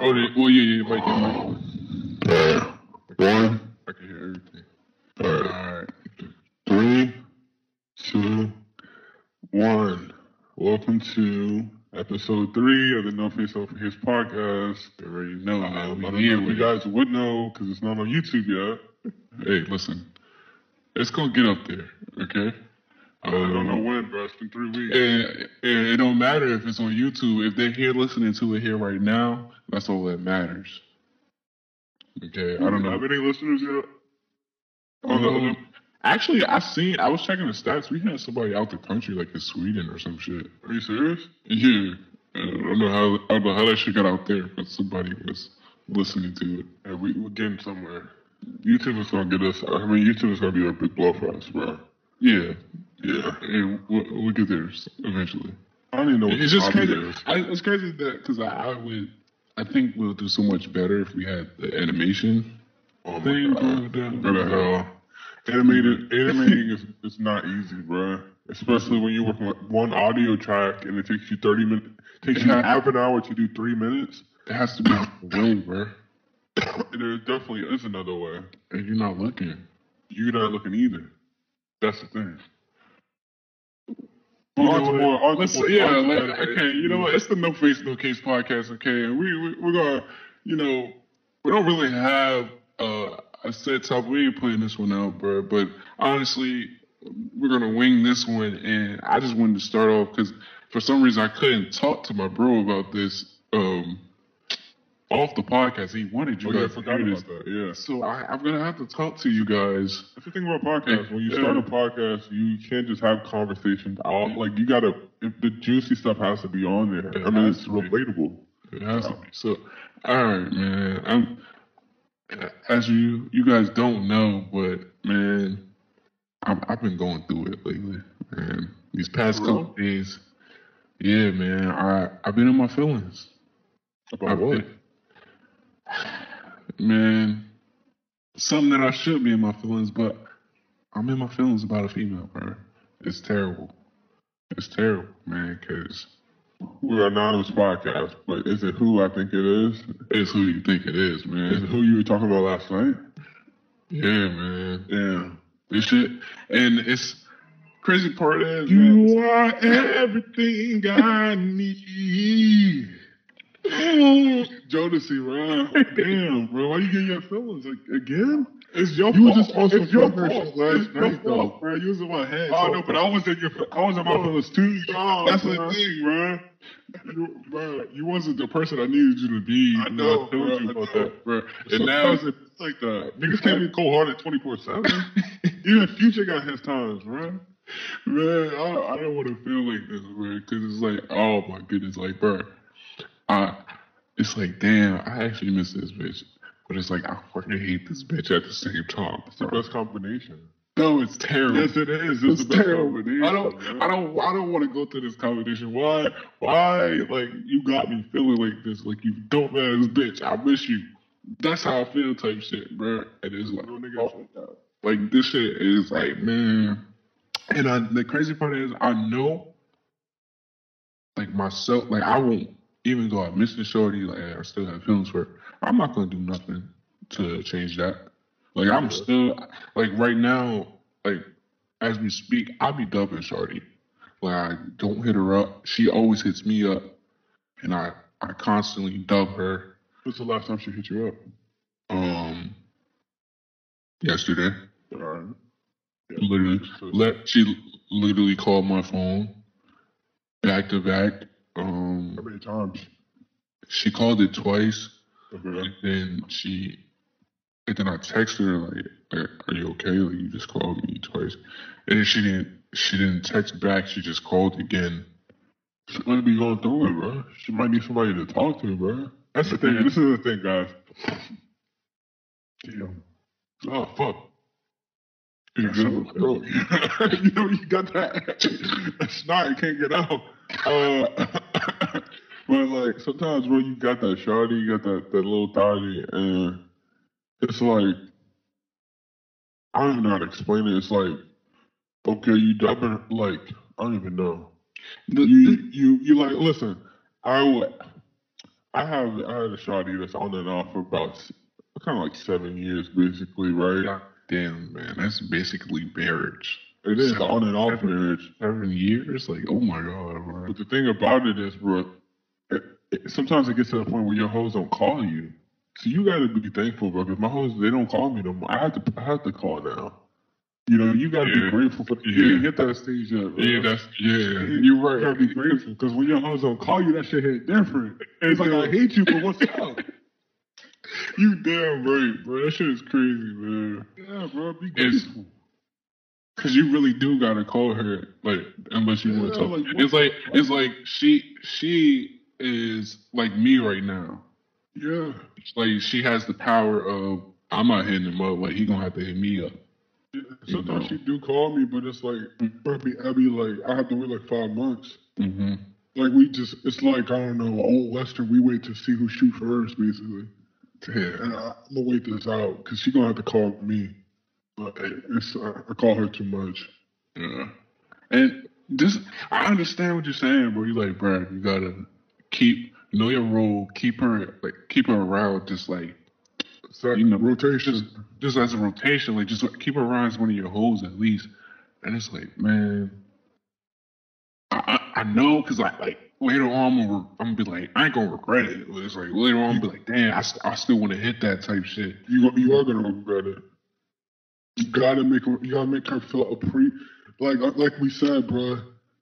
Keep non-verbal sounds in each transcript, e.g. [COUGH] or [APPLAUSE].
Oh, they, well, yeah, yeah, Mike, Mike. Uh, one, I can hear everything. all All right, right. three, two, one. Welcome to episode three of the No Face Off His podcast. You already know, man. Um, we I don't know if you guys would know because it's not on YouTube yet. Hey, listen. It's gonna get up there, okay? I don't know when, bro. It's been three weeks. And, and it don't matter if it's on YouTube. If they're here listening to it here right now, that's all that matters. Okay, I don't know. Have any listeners yet? The- Um, actually, I seen. I was checking the stats. We had somebody out the country, like in Sweden or some shit. Are you serious? Yeah, I don't know how. I don't know how that shit got out there, but somebody was listening to it. Yeah, we, we're getting somewhere. YouTube is gonna get us. I mean, YouTube is gonna be a big blow for us, bro. Yeah, Yeah. and we'll, we'll get there eventually. I don't even know what It's the just crazy. is. I, it's crazy that because I, I would. I think we'll do so much better if we had the animation Oh thing going down. What the hell? Animated, animating is, is not easy, bro. Especially when you work on one audio track and it takes you thirty minutes, takes you half an hour to do three minutes. It has to be a [COUGHS] way, bro. there definitely is another way. And you're not looking. You're not looking either. That's the thing. But You on know to what? more, on to Let's, yeah, on to like, okay, you know what? It's the No Face No Case podcast, okay, and we, we we're gonna, you know, we don't really have uh, a set topic. We ain't putting this one out, bro. But honestly, we're gonna wing this one, and I just wanted to start off because for some reason I couldn't talk to my bro about this um off the podcast. He wanted you Oh, yeah, I guys to forgot hear about this. that. Yeah. So I, I'm gonna have to talk to you guys. That's the thing about podcasts. When you Yeah. start a podcast, you can't just have conversations. All like you gotta. If the juicy stuff has to be on there. It I mean, it's relatable. It has to be. So, all right, man. I'm as you you guys don't know, but man, I'm, I've been going through it lately, man. These past couple days, yeah, man. I I've been in my feelings. About I've what? been- man, something that I should be in my feelings, but I'm in my feelings about a female, bro. It's terrible. It's terrible, man, because We're an anonymous podcast, but is it who I think it is? it's who you think it is, Is man. it who you were talking about last night? Yeah, man. Yeah. This shit, and it's crazy part is man, You are everything I need. Jodeci, bro. [LAUGHS] Damn, bro. Why you getting your feelings like, again? it's your You fault. just supposed to It's your fuck her fault. last It's your night, though. fault, bro. You was in my head. Oh no, but I was in your, I was in my oh, feelings too. That's the thing, bro. You, bro, you wasn't the person I needed you to be. I know, I told bro, you about that, bro. And now it's like that. Niggas can't be [LAUGHS] cold hearted twenty four seven. [LAUGHS] Even Future got his times, bro. Man, I, I don't want to feel like this, man, because it's like, oh my goodness, like, bro, I, it's like, damn, I actually miss this bitch, but it's like, I fucking hate this bitch at the same time. It's the best combination. No, it's terrible. Yes, it is. It's, It's the best terrible. combination. I don't, man. I don't, I don't want to go through this combination. Why, why, like, you got me feeling like this, like you dope ass bitch. I miss you. That's how I feel, type shit, bro. And it's like, oh, like this shit is like, man. And I, the crazy part is, I know, like myself, like I won't even though I miss the shorty. Like I still have feelings for her. I'm not gonna do nothing to change that. Like I'm still, like right now, like as we speak, I be dubbing shorty. Like I don't hit her up. She always hits me up, and I I constantly dub her. When's the last time she hit you up? Um, yesterday. All right. Literally, let she literally called my phone back to back. How Um, many times? she called it twice, Okay. and then she, and then I texted her like, "Are you okay? Like you just called me twice," and then she didn't. She didn't text back. She just called again. She might be going through it, bro. She might need somebody to talk to, bro. That's the thing. This is the thing, guys. Damn. Oh fuck. You good? [LAUGHS] You know you got that [LAUGHS] that snot you can't get out. Uh, [COUGHS] but like sometimes bro, you got that shawty, you got that, that little thotty, and it's like I don't even know how to explain it. It's like okay, you dubbing like I don't even know. You you you like listen. I would I have I had a shawty that's on and off for about kind of like seven years, basically, right? God damn, man, that's basically marriage. It is Seven- on and off seven- marriage. Seven years? Like, oh my god, bro. But the thing about it is, bro, it, it, sometimes it gets to the point where your hoes don't call you. So you gotta be thankful, bro, because my hoes they don't call me no more. I have to I have to call now. You know, you gotta Yeah. be grateful for. You Yeah. didn't hit that stage yet, bro. Yeah, that's yeah. You're You right. gotta be grateful because when your hoes don't call you, that shit hit different. It's like I hate you, but what's up? [LAUGHS] You damn right, bro. That shit is crazy, man. Yeah, bro, be It's- grateful. Cause you really do gotta call her, like unless you want to talk. like, it's like it's like she she is like me right now. Yeah. It's like she has the power of I'm not hitting him up. Like he gonna have to hit me up. Yeah, Sometimes know. she do call me, but it's like, I be, I be like, I have to wait like five months. Mm-hmm. Like we just, it's like I don't know, old Western. We wait to see who shoot first, basically. Yeah. And I, I'm gonna wait this out because she gonna have to call me. It's, I call her too much. Yeah. And just I understand what you're saying, bro. You're like, bro, you gotta keep know your role, keep her like keep her around just like So You know, rotation. just as a rotation, like just keep her around as one of your hoes at least. And it's like, man, I I, know because like like later on I'm gonna, I'm gonna be like I ain't gonna regret it. But it's like later on I'm be like, damn, I, I still want to hit that type shit. You you are gonna regret it. You gotta make her. You gotta make her feel a pre. Like like we said, bro.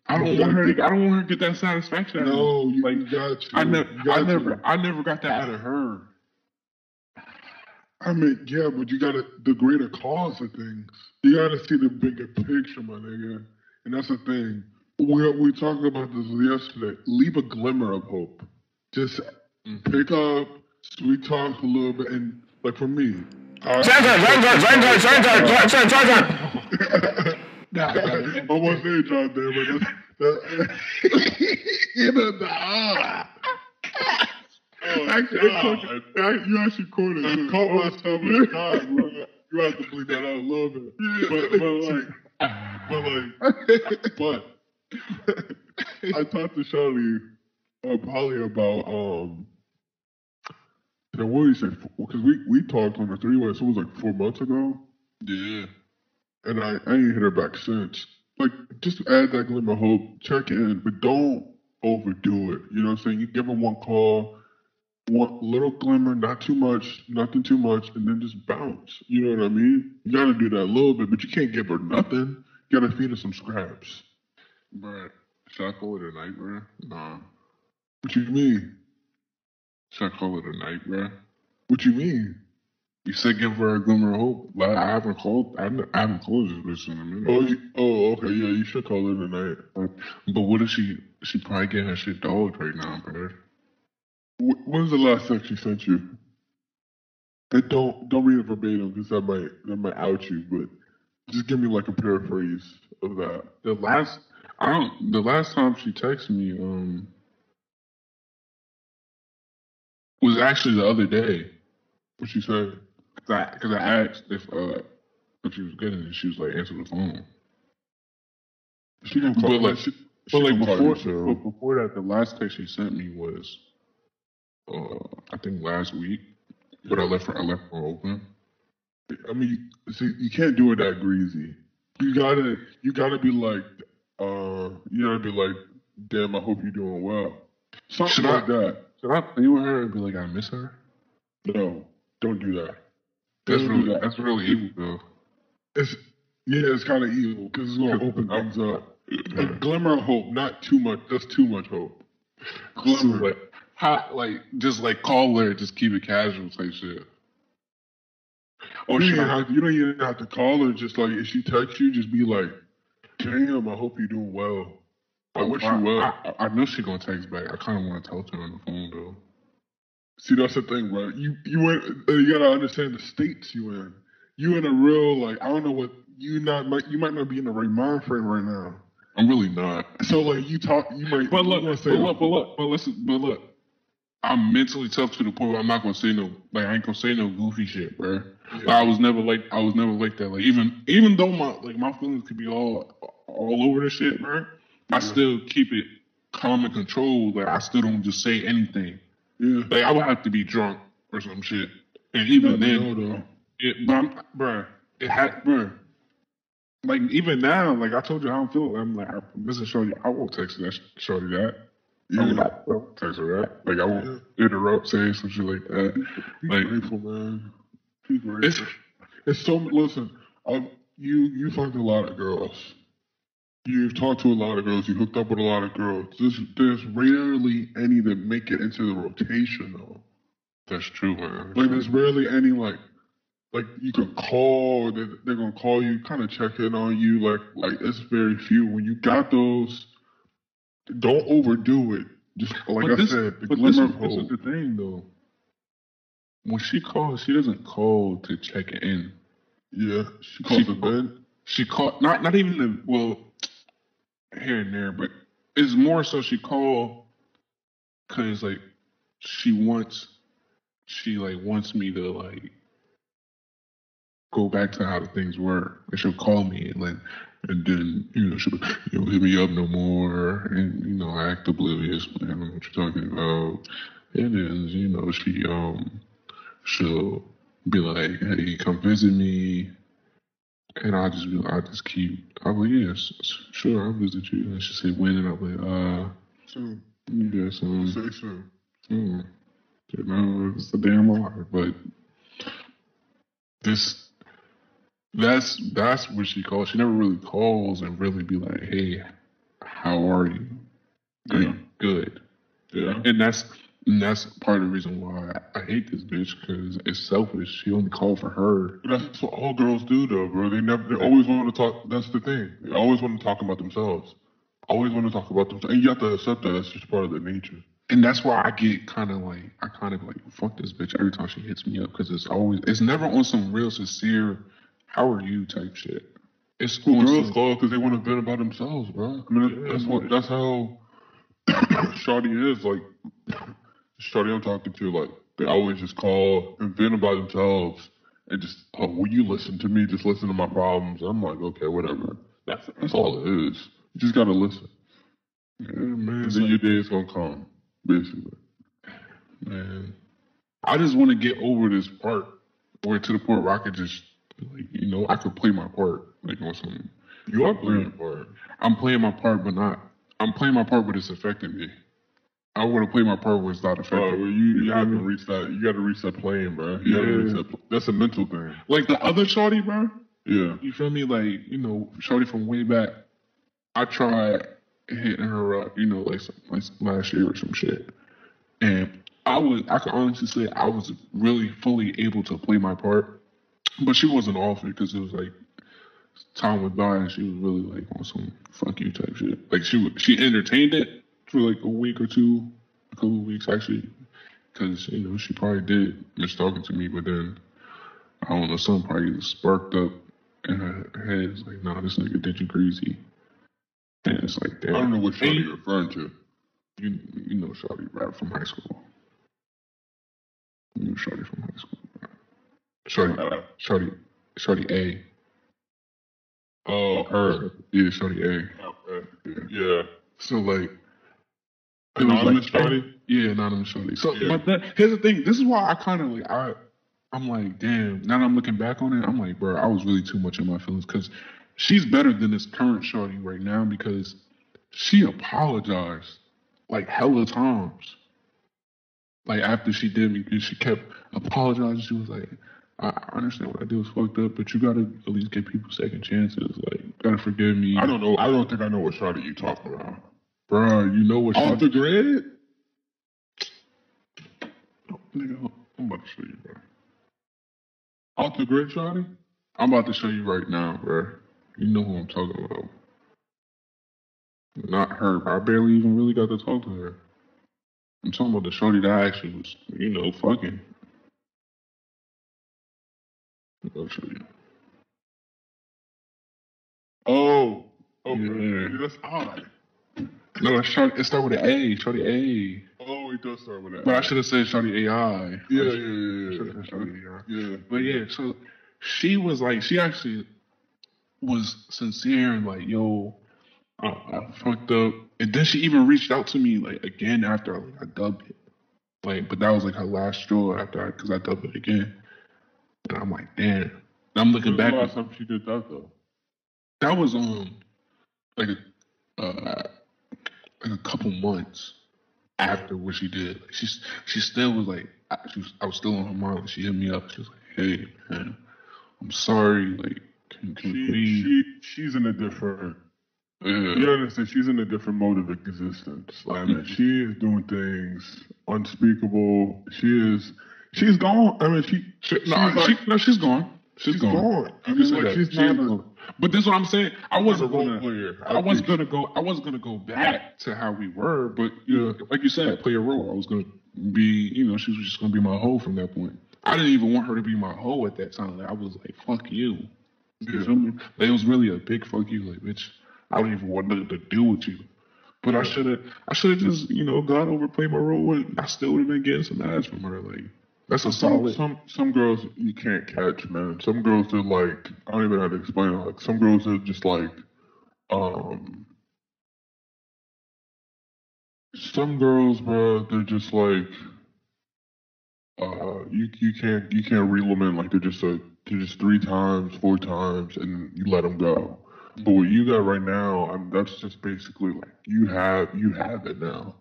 I don't want her. To, I don't want her to get that satisfaction. out of me. No, you, Like, you got to. I never, I to. never, I never got that out of her. I mean, yeah, but you gotta the greater cause of things. You gotta see the bigger picture, my nigga. And that's the thing. We we talked about this yesterday. Leave a glimmer of hope. Just Mhm. pick up, sweet talk a little bit, and like for me, I, Nah, I was saying John there, but that's that, you know, the, ah. Oh, Actually, God. it's I- you actually quoted. I caught myself in the time. You have to bleed that out a little bit. But, but like, but like, but I talked to Charlie uh, probably about um. You know, what did he say? Because we we talked on the three way, so it was like four months ago, yeah, and I I ain't hit her back since. Like, just add that glimmer of hope, check in, but don't overdo it. You know what I'm saying? You give her one call, one little glimmer, not too much, nothing too much, and then just bounce. You know what I mean? You gotta do that a little bit, but you can't give her nothing. You gotta feed her some scraps. bro. Should I call it a night, bro? Nah. What you mean? Should I call it a night, bro? What you mean? You said give her a glimmer of hope. Like, I haven't called. I haven't, I haven't called this bitch in a minute. Oh, you, oh, okay, yeah, you should call it a night. But what if she? She probably getting her shit dogged right now, bro. Wh- When's the last text she sent you? And don't don't read it verbatim because that might that might out you. But just give me like a paraphrase of that. The last, I don't. The last time she texted me, um, was actually the other day. What she said? Cause I, cause I asked if uh if she was getting it, she was like answer the phone. She didn't call. But like, she, but like before, but before that, the last text she sent me was, uh, I think last week. But I left her, I left her open. I mean, you, see, you can't do it that greasy. You gotta you gotta be like, uh, you gotta be like, damn, I hope you're doing well. Something Should like I- that. Should I with her and be like, I miss her? No, don't do that. That's Don't really, that. that's really evil, though. It's yeah, it's kind of evil because it's gonna open things up. A glimmer of hope, not too much. That's too much hope. Glimmer. like, how, like, just like call her, just keep it casual type shit. Or you, don't have, you don't even have to call her. Just like if she texts you, just be like, "Damn, I hope you're doing well. I wish you well." I, I, I know she gonna text back. I kind of want to talk to her on the phone though. See, that's the thing, bro. You you in, uh, you gotta understand the states you in. You in a real like I don't know what you not might you might not be in the right mind frame right now. I'm really not. So like you talk, you might. But look, but say, look, but look, but listen, but look. I'm mentally tough to the point where I'm not gonna say no, like I ain't gonna say no goofy shit, bro. Like, I was never like, I was never like that. Like even, even though my like my feelings could be all, all over the shit, bro. I still keep it calm and controlled. Like I still don't just say anything. Yeah. Like I would have to be drunk or some shit. And even Never then, know, it, but I'm, bruh, it had, bruh. Like even now, like I told you how I'm feeling. I'm like, I'm missing Shorty. I won't text that Shorty that. Yeah. won't, I won't text her that. Like I won't interrupt, say some shit like that. Be Like- grateful, man. Be It's grateful. It's so listen. Um, you you fucked a lot of girls. You've talked to a lot of girls. You hooked up with a lot of girls. There's there's rarely any that make it into the rotation though. that's true, man. Like there's rarely any like like you can call. They're, they're gonna call you, kind of check in on you. Like like it's very few. When you got those, don't overdo it. Just like But I this- said, the But this, glimmer of this is the thing, though. When she calls, she doesn't call to check in. Yeah, she calls She- it bed. She called not not even the well here and there, but it's more so she called because like she wants she like wants me to like go back to how the things were. And she'll call me and like and then you know she'll you know hit me up no more and you know act oblivious. I don't know what you're talking about. And then you know she um she'll be like, hey, come visit me. And I just be, I just keep, I'm like, yes, sure, I'll visit you. And she said, when? And I'm like, uh, Soon. yes, um, Say soon. mm, you know, it's a damn lie. But this, that's, that's what she calls. She never really calls and really be like, hey, how are you? Are Yeah. you good? Yeah. And that's, and that's part of the reason why I hate this bitch because it's selfish. She only called for her. But that's what all girls do, though, bro. They never. They always want to talk. That's the thing. They always want to talk about themselves. Always want to talk about themselves. And you have to accept that. That's just part of their nature. And that's why I get kind of like, I kind of like, fuck this bitch every time she hits me up because it's always, it's never on some real sincere, how are you type shit. It's on girls call because they want to vent about themselves, bro. I mean, Yeah, that's what. That's how [COUGHS] Shawty is. Like, Shawty I'm talking to, like, they always just call and vent about themselves and just, oh, will you listen to me? Just listen to my problems. I'm like, okay, whatever. That's that's all it is. You just gotta listen. yeah, man, it's then like, your day is gonna come, basically. man. I just want to get over this part where to the point where I could just, like, you know, I could play my part, like on some. You are playing a part. I'm playing my part, but not. I'm playing my part, but it's affecting me. I want to play my part where it's not Uh, affecting. well, you, you know what I have to reach that. You got to reach that plane, bro. You Yeah. reach that. pl- That's a mental thing. Like the other shorty, bro. Yeah. You feel me? Like, you know, Shorty from way back. I tried hitting her up, you know, like, some, like last year or some shit. And I was, I can honestly say I was really fully able to play my part. But she wasn't off it because it was like, time went by and she was really like on some fuck you type shit. Like she she entertained it for like a week or two, a couple of weeks actually. Because, you know, she probably did miss talking to me, but then I don't know, something probably sparked up in her head. It's like, nah, this nigga did you crazy. And it's like, I don't know what Shawty you're referring to. You, you know Shawty rap from high school. You know Shawty from high school. Shawty, Shawty, Shawty A. Oh, her. Yeah, Shawty A. Yeah. Yeah. So like, Anonymous like? Yeah, anonymous Shawty. So, Yeah. but that, here's the thing. This is why I kind of like I, I'm like, damn. Now that I'm looking back on it, I'm like, bro, I was really too much in my feelings because she's better than this current Shawty right now because she apologized like hella times. Like after she did me, she kept apologizing. She was like, I I understand what I did was fucked up, but you gotta at least give people second chances. Like, gotta forgive me. I don't know. I don't think I know what Shawty you talking about. Bro, you know what? Off the grid? Nigga, I'm about to show you, bro. Off the grid, Shawty? I'm about to show you right now, bro. You know who I'm talking about. Not her. bro. I barely even really got to talk to her. I'm talking about the shorty that I actually was, you know, fucking. I'll show you. Oh. Okay. Yeah. Yeah, that's odd. No, it's it start with an A. Shorty A. Oh, it does start with that. But I should have said shorty AI. Yeah, yeah, yeah, yeah. shorty AI. Yeah. But yeah, so she was like, she actually was sincere and like, yo, I, I fucked up. And then she even reached out to me like again after like, I dubbed it. Like, but that was like her last straw after I, cause I dubbed it again. And I'm like, damn. And I'm looking back. the last time she did that though? That was um like uh like a couple months after what she did. Like she's she still was like I, she was, I was still on her mind. She hit me up. She was like, "Hey man, I'm sorry. Like, can, can She, we?" she she's in a different yeah. You understand? She's in a different mode of existence. Like, I mean, she is doing things unspeakable. She is. She's gone. I mean, she. She, she's no, like- she, no, she's gone. She's, she's gone. gone. I mean, like, she's She's not a- gone. But this is what I'm saying. I wasn't gonna. player. I was gonna go. I wasn't gonna go back to how we were, but you know, like you said, play a role. I was gonna be, you know, she was just gonna be my hoe from that point. I didn't even want her to be my hoe at that time. Like, I was like, fuck you. You feel me? Like, it was really a big fuck you. Like, bitch, I don't even want nothing to do with you. But I should have, I should have just, you know, gone over played my role, and I still would have been getting some ass from her. Like, that's a solid. some some girls you can't catch, man. Some girls are like I don't even know how to explain it. Like some girls are just like, um, some girls, bro, they're just like, uh, you you can't you can't reel them in like they're just a they're just three times, four times, and you let them go. But what you got right now, I mean, that's just basically like you have you have it now.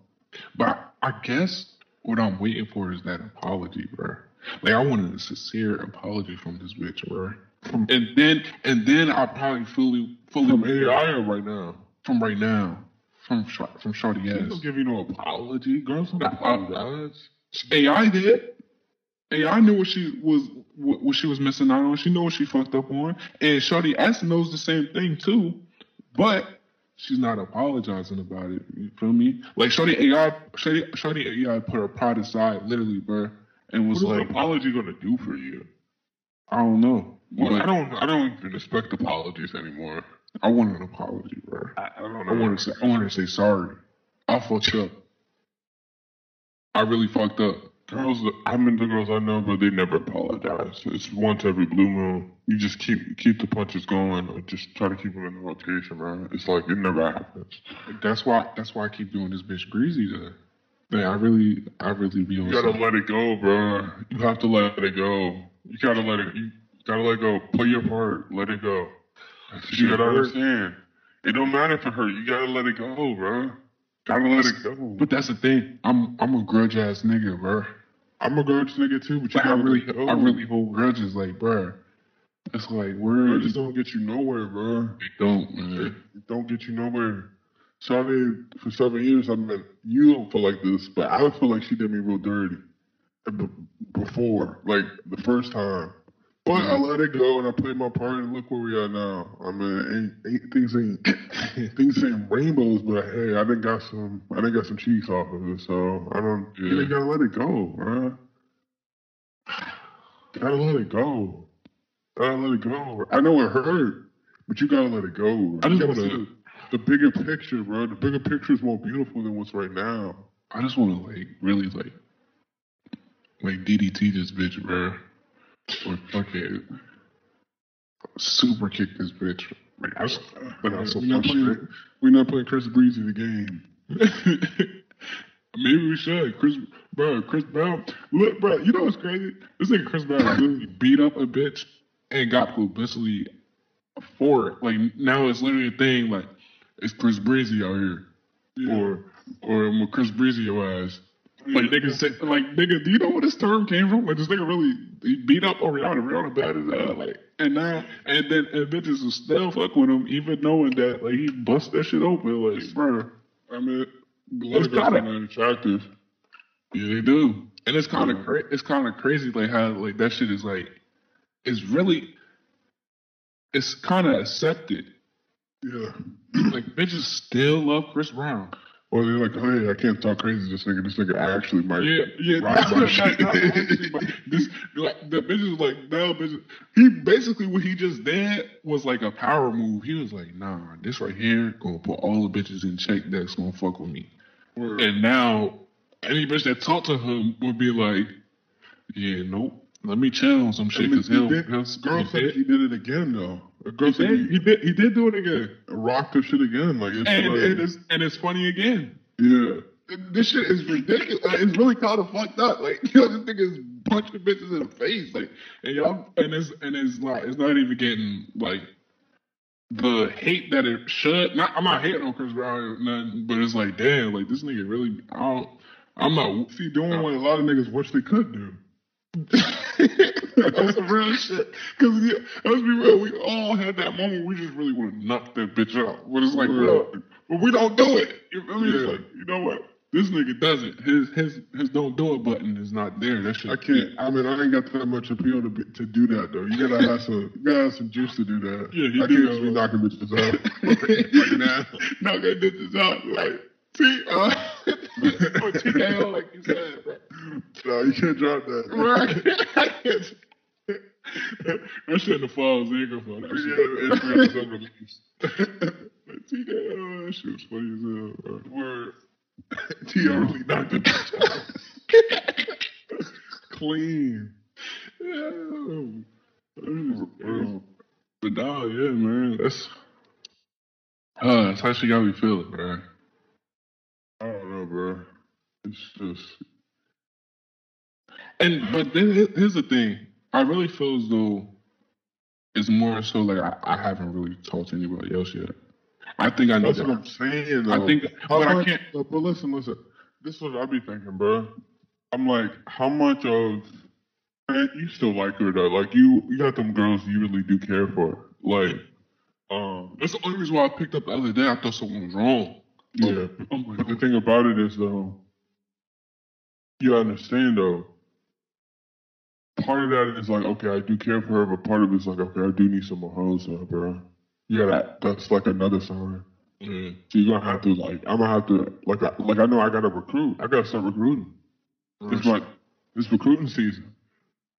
But I guess what I'm waiting for is that apology, bro. Like I wanted a sincere apology from this bitch, bro. From And then and then I probably fully fully from AI right now. from right now from from Shorty She S. don't give you no apology. Girls don't apologize. AI did. AI knew what she was what, what she was missing out on. She knew what she fucked up on, and Shorty S knows the same thing too, but she's not apologizing about it. You feel me? Like Shorty AI, Shorty, Shorty AI put her pride aside, literally, bro, and was is like, an apology gonna do for you? I don't know. Well, I don't. I don't even expect apologies anymore. I want an apology, bro. I, I don't I want to say, I want to say sorry. I fucked up. I really fucked up. Girls, I mean the girls I know, but they never apologize. It's once every blue moon. You just keep keep the punches going, or just try to keep them in the rotation, man. It's like it never happens. That's why. That's why I keep doing this bitch greasy. Though. Like, I really, I really be on. You gotta let it go, bro. You have to let it go. You gotta let it. You gotta let go. Play your part. Let it go. You gotta understand. It don't matter if it her. You gotta let it go, bro. Gotta let it go. But that's the thing. I'm, I'm a grudge ass nigga, bro. I'm a grudge nigga too, but you Like, I really, go. I really hold grudges, like, bro. It's like where Grudges don't get you nowhere, bro. they don't, man. It don't get you nowhere. Charlie, for seven years, I mean, you don't feel like this, but I feel like she did me real dirty before, like the first time. But I mm-hmm. let it go and I played my part, and look where we are now. I mean, ain't, ain't things ain't [LAUGHS] things ain't rainbows, but hey, I done got some, I done got some cheeks off of it, so I don't. You Yeah. gotta let it go, bro. Gotta let it go. Gotta let it go. I know it hurt, but you gotta let it go. I just wanna- see the, the bigger picture, bro. The bigger picture is more beautiful than what's right now. I just want to like really like like DDT this bitch, bro, or fucking super kick this bitch. Like, I but I was so we're, not playing, we're not playing Chris Breezy the game. [LAUGHS] Maybe we should, Chris, bro. Chris Brown, look, bro. You know what's crazy? This nigga Chris Brown literally beat up a bitch and got publicity for it. Like now it's literally a thing. Like it's Chris Breezy out here, or or a Chris Breezy ass. Like nigga said, like nigga, do you know where this term came from? Like this nigga really he beat up on Rihanna. Rihanna bad as hell. Uh, like and now and then and bitches will still fuck with him, even knowing that like he bust that shit open. Like bro, I mean, It's of are not attractive. yeah, they do. And it's kind of cra- it's kind of crazy like how like that shit is like it's really it's kind of accepted. Yeah. Like bitches still love Chris Brown. Or they're like, oh, hey, I can't talk crazy to this nigga. This nigga actually might. Yeah, yeah. Right, not- right. not- not actually, but [LAUGHS] this like the bitches like now bitches. He basically what he just did was like a power move. He was like, nah, this right here gonna put all the bitches in check that's gonna fuck with me. Or- And now any bitch that talked to him would be like, yeah, nope. Let me chill on some shit because he he'll, did- girl said he did it again though. He did, he did he did do it again. rocked her shit again. Like it's And, and it's and it's funny again. yeah. this shit is ridiculous. Like, it's really kind of fucked up. Like, [LAUGHS] you know, this nigga is punching bitches in the face. Like, and y'all, and it's and it's like it's not even getting like the hate that it should. Not, I'm not hating on Chris Brown or nothing, but it's like, damn, like this nigga really. I don't. I'm not. See, doing what a lot of niggas wish they could do. [LAUGHS] That's some real shit. Cause yeah, let's be real, we all had that moment. We just really want to knock that bitch out. But it's like, but we don't do it. You feel me? It's Yeah. like, you know what? This nigga does it. His his his don't do it button is not there. That shit. I can't. I mean, I ain't got that much appeal to be, to do that though. You gotta have some. You gotta have some juice to do that. Yeah, he I do can't just be [LAUGHS] knocking bitches out. like now. knock that bitches out. Like, see, uh, [LAUGHS] or TKO, like you said, bro. No, you can't drop that. Right. [LAUGHS] that shit in the falls ain't gonna fall. That Yeah, shit. it's unreleased. Like, TKO, that shit was funny as hell, bro. Word. [LAUGHS] T.O. really knocked the bitch out. Clean. Yeah. But dog, yeah, man, that's uh, that's how she got me feeling, bro. I don't know, bro. It's just. And but then here- here's the thing, I really feel as though it's more so like I, I haven't really talked to anybody else yet. I think I know. That's what I'm saying. Though. I think, How but I can't. But, listen, listen. This is what I be thinking, bro. I'm like, how much of man, you still like her though? Like you, you got them girls you really do care for. Like, um, That's the only reason why I picked up the other day. I thought something was wrong. yeah. Like, But the thing about it is though, you understand though. Part of that is like, okay, I do care for her, but part of it is like, okay, I do need some more hoes, bro. Yeah, that that's like another sign. yeah. Mm-hmm. So you're gonna have to like, I'm gonna have to like, I, like I know I gotta recruit. I gotta start recruiting. It's like it's recruiting season.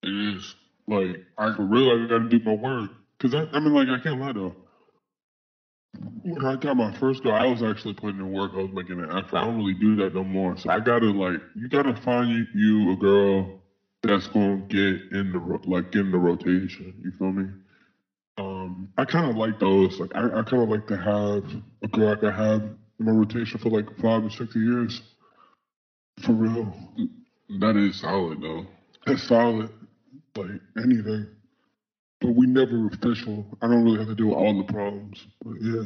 it is. Like I for real, I gotta do my work. Cause I, I mean, like I can't lie though. When I got my first girl, I was actually putting in work. I was making an effort. I don't really do that no more. So I gotta like, you gotta find you, you a girl that's gonna get in the like in the rotation. You feel me? Um, I kind of like those. Like I, I kind of like to have a girl I can have in my rotation for like five or six years. For real. That is solid though. That's solid, like anything. But we never official. I don't really have to deal with all the problems. But yeah.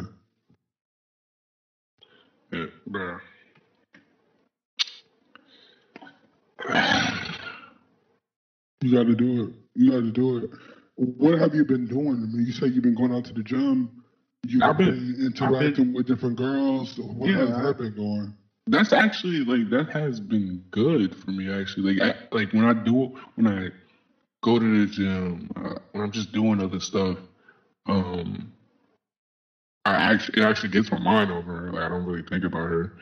Yeah, bro. [SIGHS] [SIGHS] [SIGHS] You gotta do it. You gotta do it. What have you been doing? I mean, you say you've been going out to the gym. You've I've been, been- interacting with different girls. What Yeah. has that been going? That's actually like that has been good for me. Actually, like I, like when I do when I go to the gym, uh, when I'm just doing other stuff, um, I actually it actually gets my mind over her. Like I don't really think about her.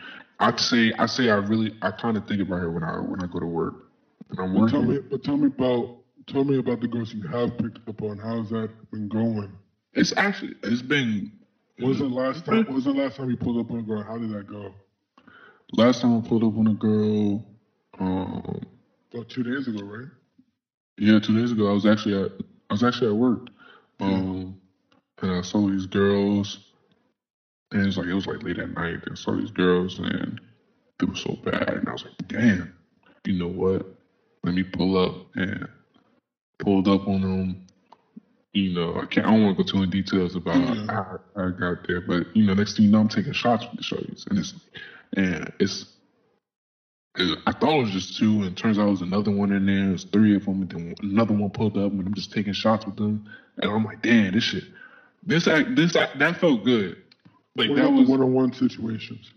I'd say I say I really I kind of think about her when I when I go to work. When I'm But tell me, but tell me about tell me about the girls you have picked up on. How's that been going? it's actually it's been. Was the last time? When was the last time you pulled up on a girl? How did that go? Last time I pulled up on a girl, um, About two days ago, right? Yeah, two days ago I was actually at I was actually at work, um, and I saw these girls, and it was like it was like late at night. And I saw these girls, and they were so bad, and I was like, damn, you know what? Let me pull up and pulled up on them. You know, I can't. I don't want to go too in details about Yeah. how I got there, but you know, next thing you know, I'm taking shots with the shorties, and it's and it's it- I thought it was just two, and it turns out it was another one in there. There's three of them, and then another one pulled up, and I'm just taking shots with them. And I'm like, damn, this shit, this act, this act, that felt good. Like What that was one-on-one situations?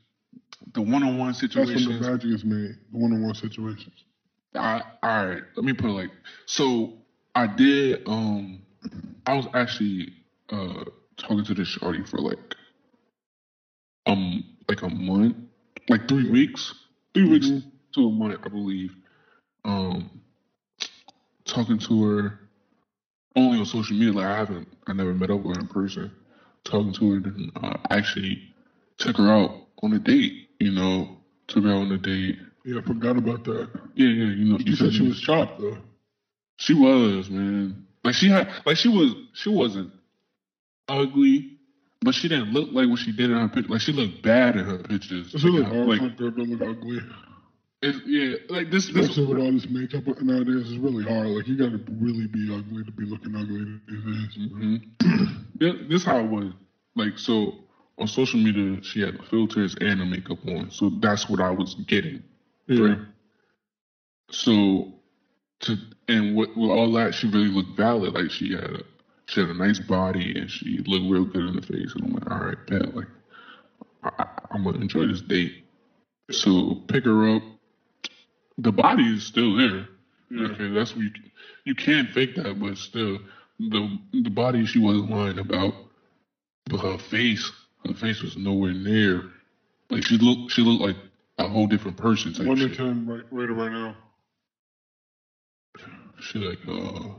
the one-on-one situations. That's when the magic is made. The one-on-one situations. I, all right, let me put it like so. I did. Um, I was actually uh talking to this shorty for like um like a month, like three weeks, three weeks Mhm. to a month, I believe. Um, talking to her only on social media. Like I haven't, I never met up with her in person. Talking to her, then uh, actually took her out on a date. You know, took her out on a date. Yeah, I forgot about that. Yeah, yeah, you know. You said she was chopped though. She was, man. Like she had, like she was, she wasn't ugly, but she didn't look like what she did in her picture. Like she looked bad in her pictures. Really like, hard like, a to look ugly. it's, yeah, like this. This Especially with all this makeup nowadays, it's really hard. Like you gotta really be ugly to be looking ugly these days. hmm yeah, this how it was. Like so, on social media, she had filters and the makeup on. So that's what I was getting. Right. So, to and with, with all that, she really looked valid. Like she had a she had a nice body and she looked real good in the face. And I'm like, all right, bet. Like, I, I, I'm gonna enjoy this date. So pick her up. The body is still there. Yeah. Okay, that's what you you can't fake that, but still, the the body she wasn't lying about, but her face, her face was nowhere near. Like she looked, she looked like a whole different person. Type One to shit. ten, right, rate right now. She like uh,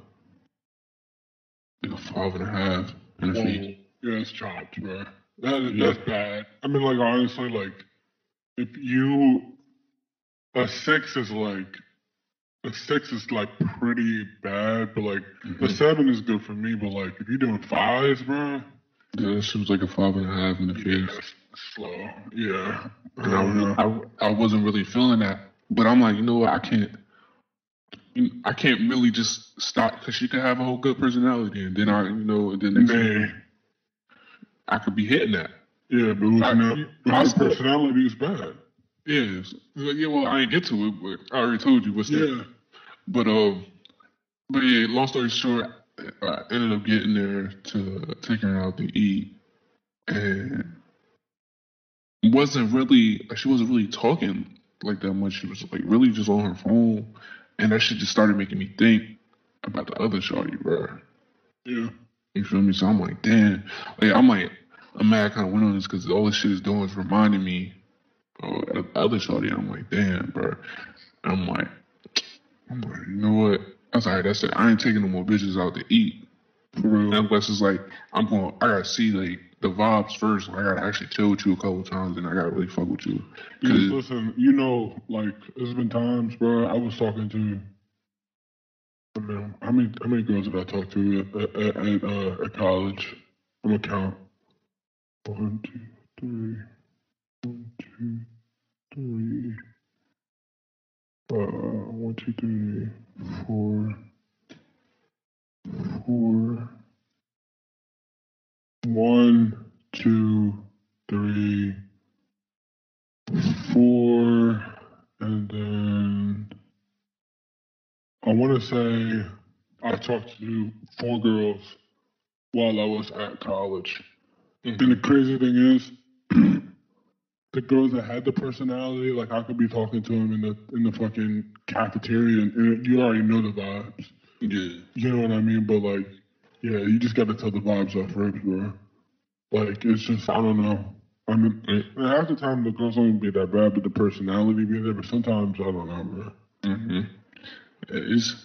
like a five and a half in her face. Yeah, it's chopped, bro. That is, Yeah. That's bad. I mean, like honestly, like if you a six is like a six is like pretty bad, but like the Mhm. seven is good for me. But like if you're doing fives, bro, Yeah, she was like a five and a half in the face. Slow. Yeah, I. I, I, wasn't really feeling that. But I'm like, you know what? I can't. I can't really just stop because she could have a whole good personality, and then I, you know, then next Nay. I could be hitting that. Yeah, but looking I- at but I her still- personality is bad. Yes. Yeah. Well, I ain't get to it, but I already told you. Still. Yeah. But um, but yeah. Long story short, I ended up getting there to taking her out to eat, and wasn't really she wasn't really talking like that much. She was like really just on her phone, and that shit just started making me think about the other shorty, bro. Yeah. You feel me? So I'm like, damn. Like I'm like, I'm mad. I kind of went on this because all this shit is doing is reminding me of the other shorty. I'm like, damn, bro. I'm like, I'm like, you know what? I was like, that's it. I ain't taking no more bitches out to eat. For real. Unless it's like, I'm going, I gotta see like the vibes first. I gotta actually chill with you a couple times, and I gotta really fuck with you. Because Cause listen, you know, like there's been times, bro. I was talking to. I mean, how many how many girls did I talk to at, at, at, uh, at college? I'm gonna count. One, two, three. One, two, three. Uh, one, two, three, four, four. One, two, three, four, and then I want to say I talked to four girls while I was at college. And mm-hmm. the crazy thing is, [CLEARS THROAT] the girls that had the personality, like I could be talking to them in the in the fucking cafeteria, and, and you already know the vibes. yeah, You know what I mean? But like, yeah, you just got to tell the vibes off first, bro. Like it's just I don't know. I mean, half the time the girls don't be that bad, but the personality be there. But sometimes I don't know, bro. hmm It's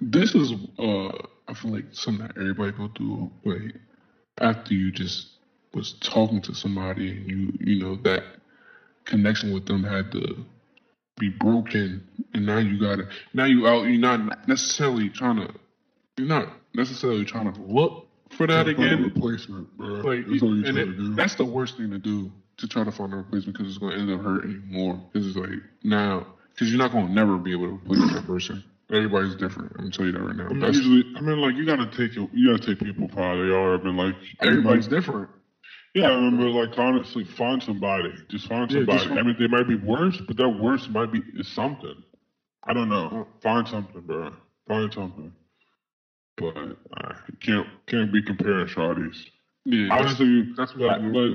this is uh I feel like something that everybody go through. Like after you just was talking to somebody and you you know that connection with them had to be broken, and now you gotta now you out. You're not necessarily trying to. You're not necessarily trying to look for that Trying to find a again. replacement, bro. Like, That's and it- to that's the worst thing to do to try to find a replacement because it's going to end up hurting you more. Because it's like now, because you're not going to never be able to replace that person. Everybody's different. I'm gonna tell you that right now. I mean, That's, usually, I mean, like you gotta take it. You gotta take people for how they are. I mean, like everybody's different. Yeah, I remember, like honestly, find somebody. Just find Yeah, somebody. just find- I mean, they might be worse, but that worse might be is something. I don't know. Find something, bro. Find something. But uh, can't can't be comparing shawties. Yeah, Honestly, that's what I but,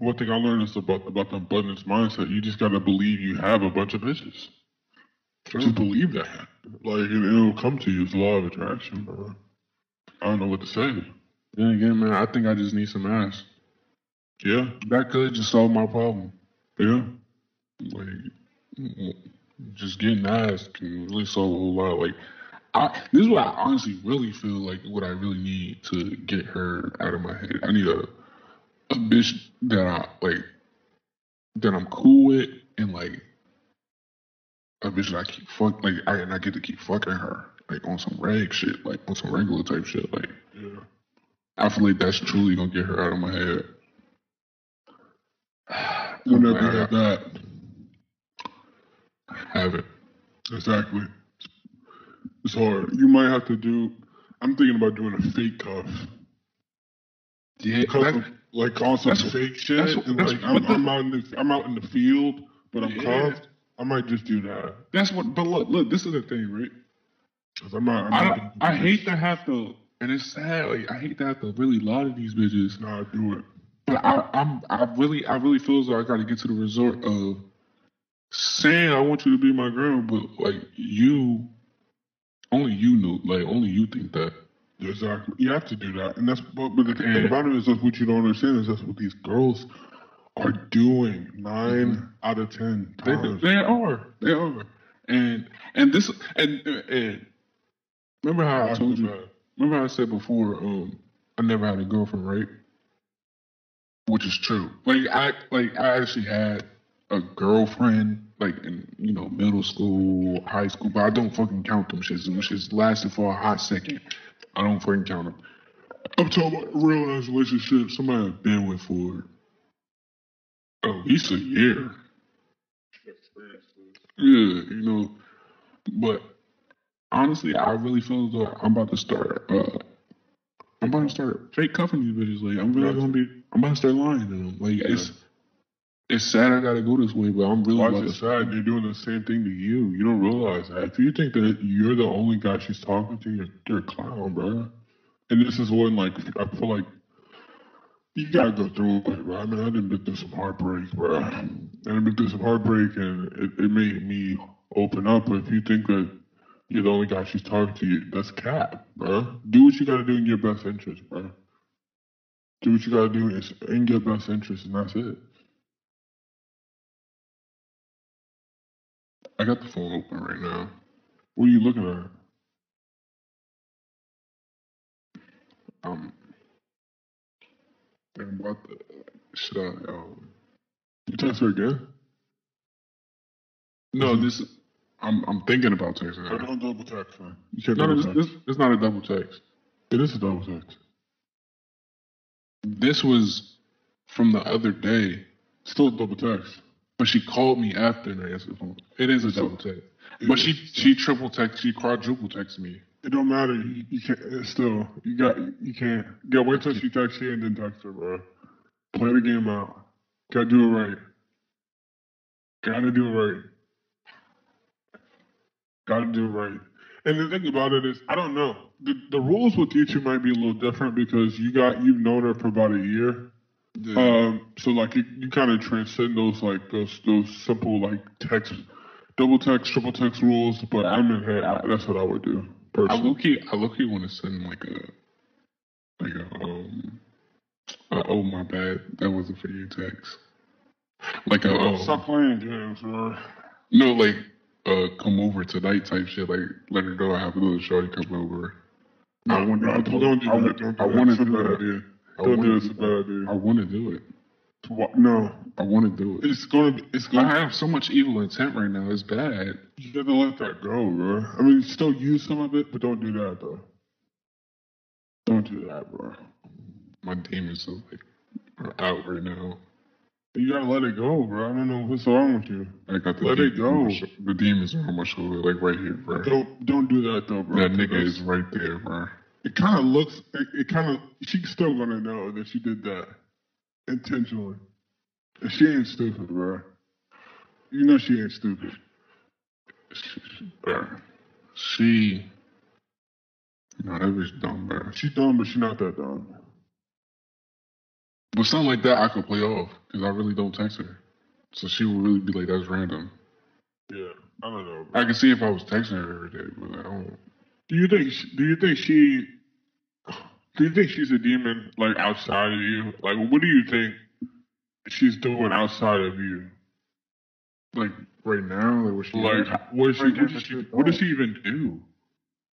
one thing I learned is about about the abundance mindset. You just gotta believe you have a bunch of bitches. Just believe that. Like it, it'll come to you. It's law of attraction, bro. I don't know what to say. Then again, man, I think I just need some ass. Yeah, That could just solve my problem. yeah. Like, just getting ass can really solve a whole lot. Like, I, this is what I honestly really feel like what I really need to get her out of my head. I need a a bitch that I like that I'm cool with and like a bitch that I keep fuck like I and I get to keep fucking her like on some rag shit, like on some regular type shit. Like Yeah. I feel like that's truly gonna get her out of my head. Whenever you have that, have it. Exactly. It's hard. You might have to do. I'm thinking about doing a fake cuff. Yeah, Cuff that- like on some that's- fake shit. that's- and that's- like I'm, but the- I'm out in the I'm out in the field, but I'm Yeah. cuffed. I might just do that. that's what. But look, look. This is the thing, right? I'm not. I'm I not don't, I hate to have to, and it's sad. Like I hate to have to really lie to these bitches. Nah, do it. But I, I'm, I really, I really feel as though I got to get to the resort of saying I want you to be my girl, but like you, only you know, like only you think that. Exactly. You have to do that, and that's. But, but the thing Yeah. about it is, that's what you don't understand is that's what these girls are doing. 9 out of ten They, times. they are, they are, and and this and and remember how I That's told you. bad. Remember how I said before, um, I never had a girlfriend, right? Which is true. Like I like I actually had a girlfriend, like in you know middle school, high school, but I don't fucking count them shits. Them shits lasted for a hot second. I don't fucking count them. I'm talking about real ass relationship. Somebody I've been with for At least a year. Yeah, you know. But honestly, I really feel as though I'm about to start. Uh, I'm about to start fake cuffing these bitches. Like I'm really gonna be. I'm about to start lying to them. Like it's. It's sad I gotta go this way, but I'm really Why is it sad? They're doing the same thing to you. You don't realize that. If you think that you're the only guy she's talking to, you're, you're a clown, bro. And this is when, like, I feel like you gotta go through it, bro. I mean, I done been through some heartbreak, bro. And I've been through some heartbreak, and it, it made me open up. But if you think that you're the only guy she's talking to, you, that's cap, bro. Do what you gotta do in your best interest, bro. Do what you gotta do in your best interest, and that's it. I got the phone open right now. What are you looking at? Um. I'm about to. Should I? Um. You text her again? No, this. I'm. I'm thinking about texting Or her. don't double text her. You can't No, double this, text. this, it's not a double text. It is a double text. This was from the other day. Still a double text. But she called me after and I answered the phone. It is a double text. It But is. she she triple text, she quadruple text me. It don't matter. You, you can't. Still, you got. You can't. Yeah, wait till she texts you and then text her, bro. Play the game out. Gotta do it right. Gotta do it right. Gotta do it right. And the thing about it is, I don't know. The, the rules with you two might be a little different because you got you've known her for about a year. Um, so like you, you kind of transcend those like those those simple like text, double text, triple text rules. But I'm in here. I, that's what I would do I personally. low key I low key want to send like a like a um a, oh my bad that wasn't for you text. Like a Oh, um, stop playing games, bro. no like uh come over tonight type shit like let her know I have a little shorty come over. I No, want no, don't do I, that. Don't do I want to do that. Don't do wanna it. It's a bad idea. I want to do it. Wha- No, I want to do it. it's gonna. Be, it's gonna. I have so much evil intent right now. It's bad. You gotta let that go, bro. I mean, still use some of it, but don't do that though. Don't do that, bro. My demons are like are out right now. You gotta let it go, bro. I don't know what's wrong with you. I got the Let it go. the demons are on my shoulder, like right here, bro. Don't don't do that though, bro. That nigga is right there, bro. It kind of looks. It, it kind of. She's still gonna know that she did that intentionally. And she ain't stupid, bro. You know she ain't stupid. Bro. She. No, that bitch dumb, bro. She dumb, but she not that dumb. But something like that I could play off because I really don't text her. So she would really be like, that's random. Yeah, I don't know. Bro. I can see if I was texting her every day, but I don't. Do you think? Do you think she? Do you think she's a demon like outside of you? Like, what do you think she's doing outside of you? Like, right now, like, what she. Like, what does she? What does she, what does she even do?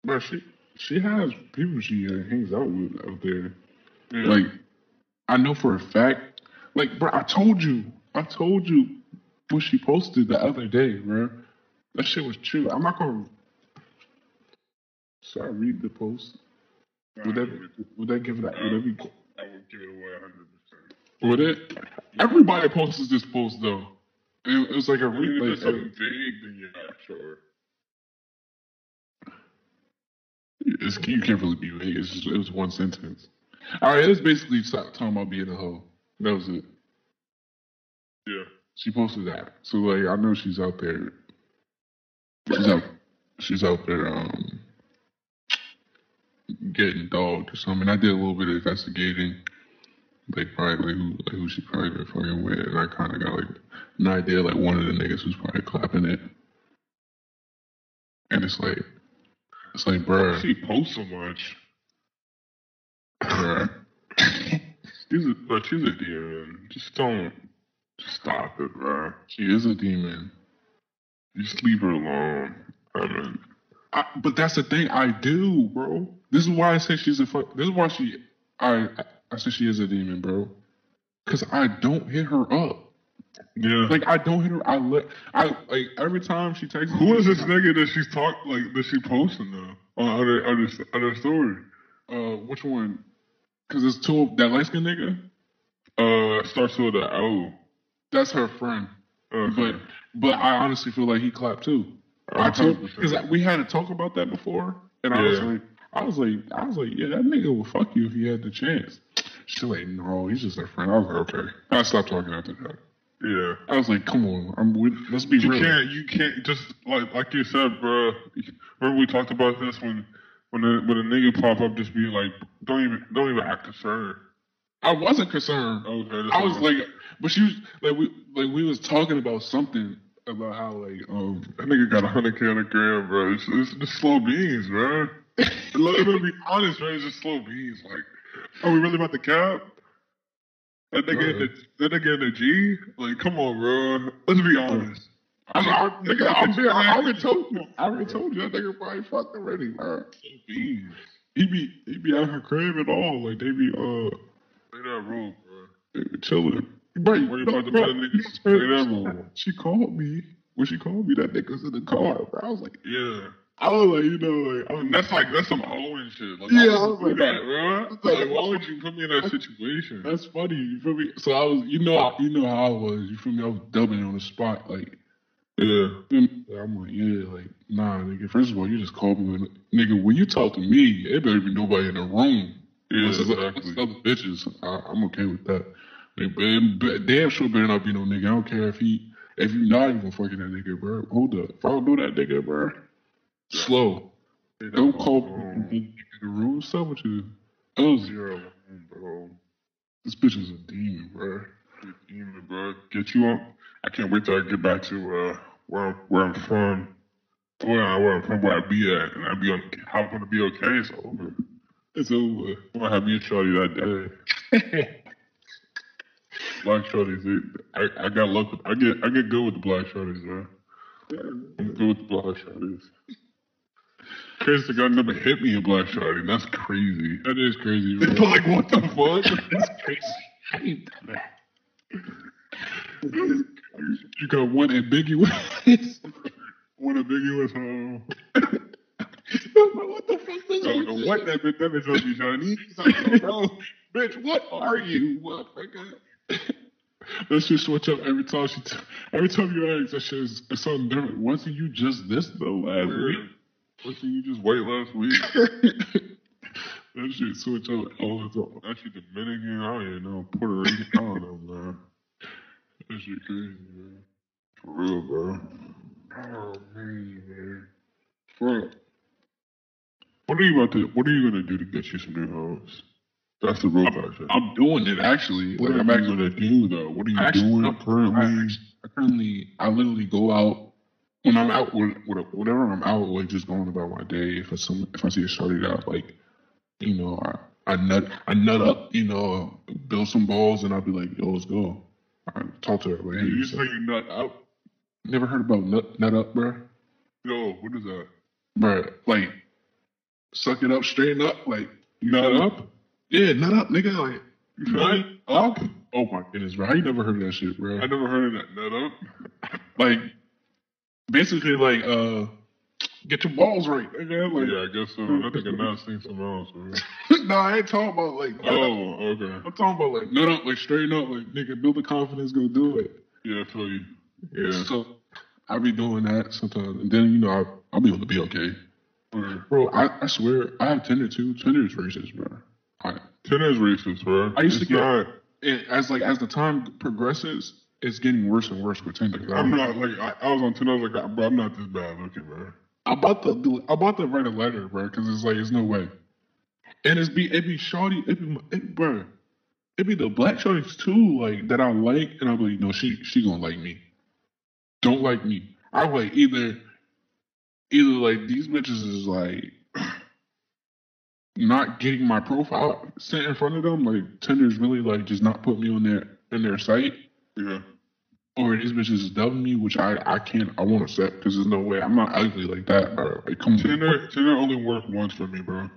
But she, she has people she uh, hangs out with out there. Yeah. Like, I know for a fact. Like, bro, I told you. I told you what she posted the other day, bro. That shit was true. I'm not gonna. Should I read the post? Would that would that give that would that be I would give it away 100. percent would it? Everybody posts this post though. It, it was like a replay. it's something vague, then you're not sure. It's, you can't really be vague. It's just, it was one sentence. All right, it was basically ta- talking about being a hoe. That was it. Yeah. She posted that, so like I know she's out there. She's out. She's out there. Um, getting dogged or something. I did a little bit of investigating, like probably who, like who she probably been fucking with, and I kind of got like an idea like one of the niggas was probably clapping it. And it's like, it's like, bruh, She posts so much. bruh. She's a, but she's a demon. Just don't. Just stop it, bro. She is a demon. Just leave her alone. I mean, I, but that's the thing I do, bro. This is why I say she's a fuck. This is why she. I I say she is a demon, bro. Cause I don't hit her up. yeah. Like I don't hit her. I let. I like every time she takes. Who is this nigga that she's talk like that she posting though on other other other story? Uh, which one? Cause it's two. That light skinned nigga. Uh, starts with a O. That's her friend. Okay. But but I honestly feel like he clapped too. I told because we had to talk about that before, and I was like, I was like, I was like, yeah, that nigga will fuck you if he had the chance. She's like, no, he's just a friend. I was like, okay. I stopped talking after that. yeah. I was like, come on, I'm with, let's be You real. can't. You can't just like like you said, bro. Remember we talked about this when when a, when a nigga pop up, just be like, don't even don't even act concerned. I wasn't concerned. Okay. I was like, but she was like, we like we was talking about something about how like um that nigga got a hundred k on the gram, bro. It's, it's just slow beans, bro. Let me be honest, man. It's just slow beans. Like, are we really about to cap? That nigga, in the, that nigga in the G? Like, come on, bro. Let's be honest. I, I, nigga, I'm being, I already told you. I already told you that nigga probably fucked already, bro. He be he be at her crib and all. Like they be uh Play that role, bro. they be chilling. Bro, Worry no, about the better niggas. She called me. When she called me, that nigga was in the car. Bro. I was like, Yeah. I was like, you know, like, I was, That's like that's some Owen shit. Like, Yeah, I was like- that, bro. was like- Like, why would you put me in that [LAUGHS] situation? that's funny. You feel me? So I was, you know, you know how I was. You feel me? I was dubbing on the spot, like. Yeah. I'm like, yeah, like, nah, nigga. First of all, you just called me, when, nigga. When you talk to me, it better be nobody in the room. Yeah, exactly. other bitches. I, I'm okay with that. Like, but damn sure better not be no nigga. I don't care if he, if you not even fucking that nigga, bro. Hold up. If I don't do that nigga, bro, slow. Don't call me the room. What's up with you? I was Zero, bro. this bitch is a demon, bro. Evening, bro. Get you up. I can't wait till I get back to uh, where I'm, where I'm from. Where, I, where I'm from, where I be at, and I be on. How I'm gonna be okay? It's over. It's over. I'm gonna have me and Shorty that day. [LAUGHS] Black shorties, I, I got luck. With, I get I get good with the black shorties, man. I'm good with the black shorties. The guy never hit me a black shorty. That's crazy. That is crazy, bro. It's [LAUGHS] like what the fuck? [LAUGHS] That's crazy. How you done that? You got one ambiguous. [LAUGHS] One ambiguous um, home. what the fuck does I don't know what that bitch that bitch must be Chinese. bro? Bitch, what are you? That shit switch up every time she. T- every time you ask, that shit is it's something different. Wasn't you just this though last week? Wasn't you just wait last week? [LAUGHS] that shit switch up all the time. Actually, Dominican, I don't even know. Puerto Rican, I don't know, man. That shit crazy, man. For real, bro. Oh man, man. What are you about to? What are you gonna do to get you some new hoes? That's the real question. I'm doing it actually. What Like are I'm actually gonna do though? What are you Actually, doing no, currently? I, I currently, I literally go out when I'm out with, with whatever I'm out, like just going about my day. If it's some, if I see a shorty that I like, you know, I, I nut, I nut up, you know, build some balls, and I'll be like, yo, let's go. I talk to her like, hey, you so- say you nut out? never heard about nut, nut up, bro? Yo, what is that? Bro, like, suck it up, straighten up, like, Nut up? Yeah, nut up, nigga, like, Nut up? Oh my goodness, bro, how you never heard of that shit, bro? I never heard of that. Nut up? [LAUGHS] like basically like uh get your balls right nigga. like Yeah, I guess so. I think I'm not seeing something else, man. [LAUGHS] no, I ain't talking about like. Oh, okay. I'm talking about like no, no, like straight up, like nigga, build the confidence, go do it. Yeah, I feel you. Yeah. So I be doing that sometimes, and then you know I I'll be able to be okay. Bro, I, I swear I have Tinder too. Tinder is racist, bro. I, Tinder is racist, bro. I used It's to get not- it, as like as the time progresses, it's getting worse and worse with Tinder. I'm not like I, I was on Tinder. I was like, bro, I'm not this bad looking, bro. I'm about to do. I'm about to write a letter, bro, because it's like it's no way. And it's be it be shorty, it be it, bro. It be the black shorties too, like that I like, and I'm like, no, she she gonna like me. Don't like me. I like either either like these bitches is like not getting my profile sent in front of them, like Tinder's really like just not putting me on their in their site, Yeah. or these bitches is dubbing me, which I I can't I won't accept because there's no way I'm not ugly like that, bro. Like come on. Tinder, Tinder only worked once for me, bro.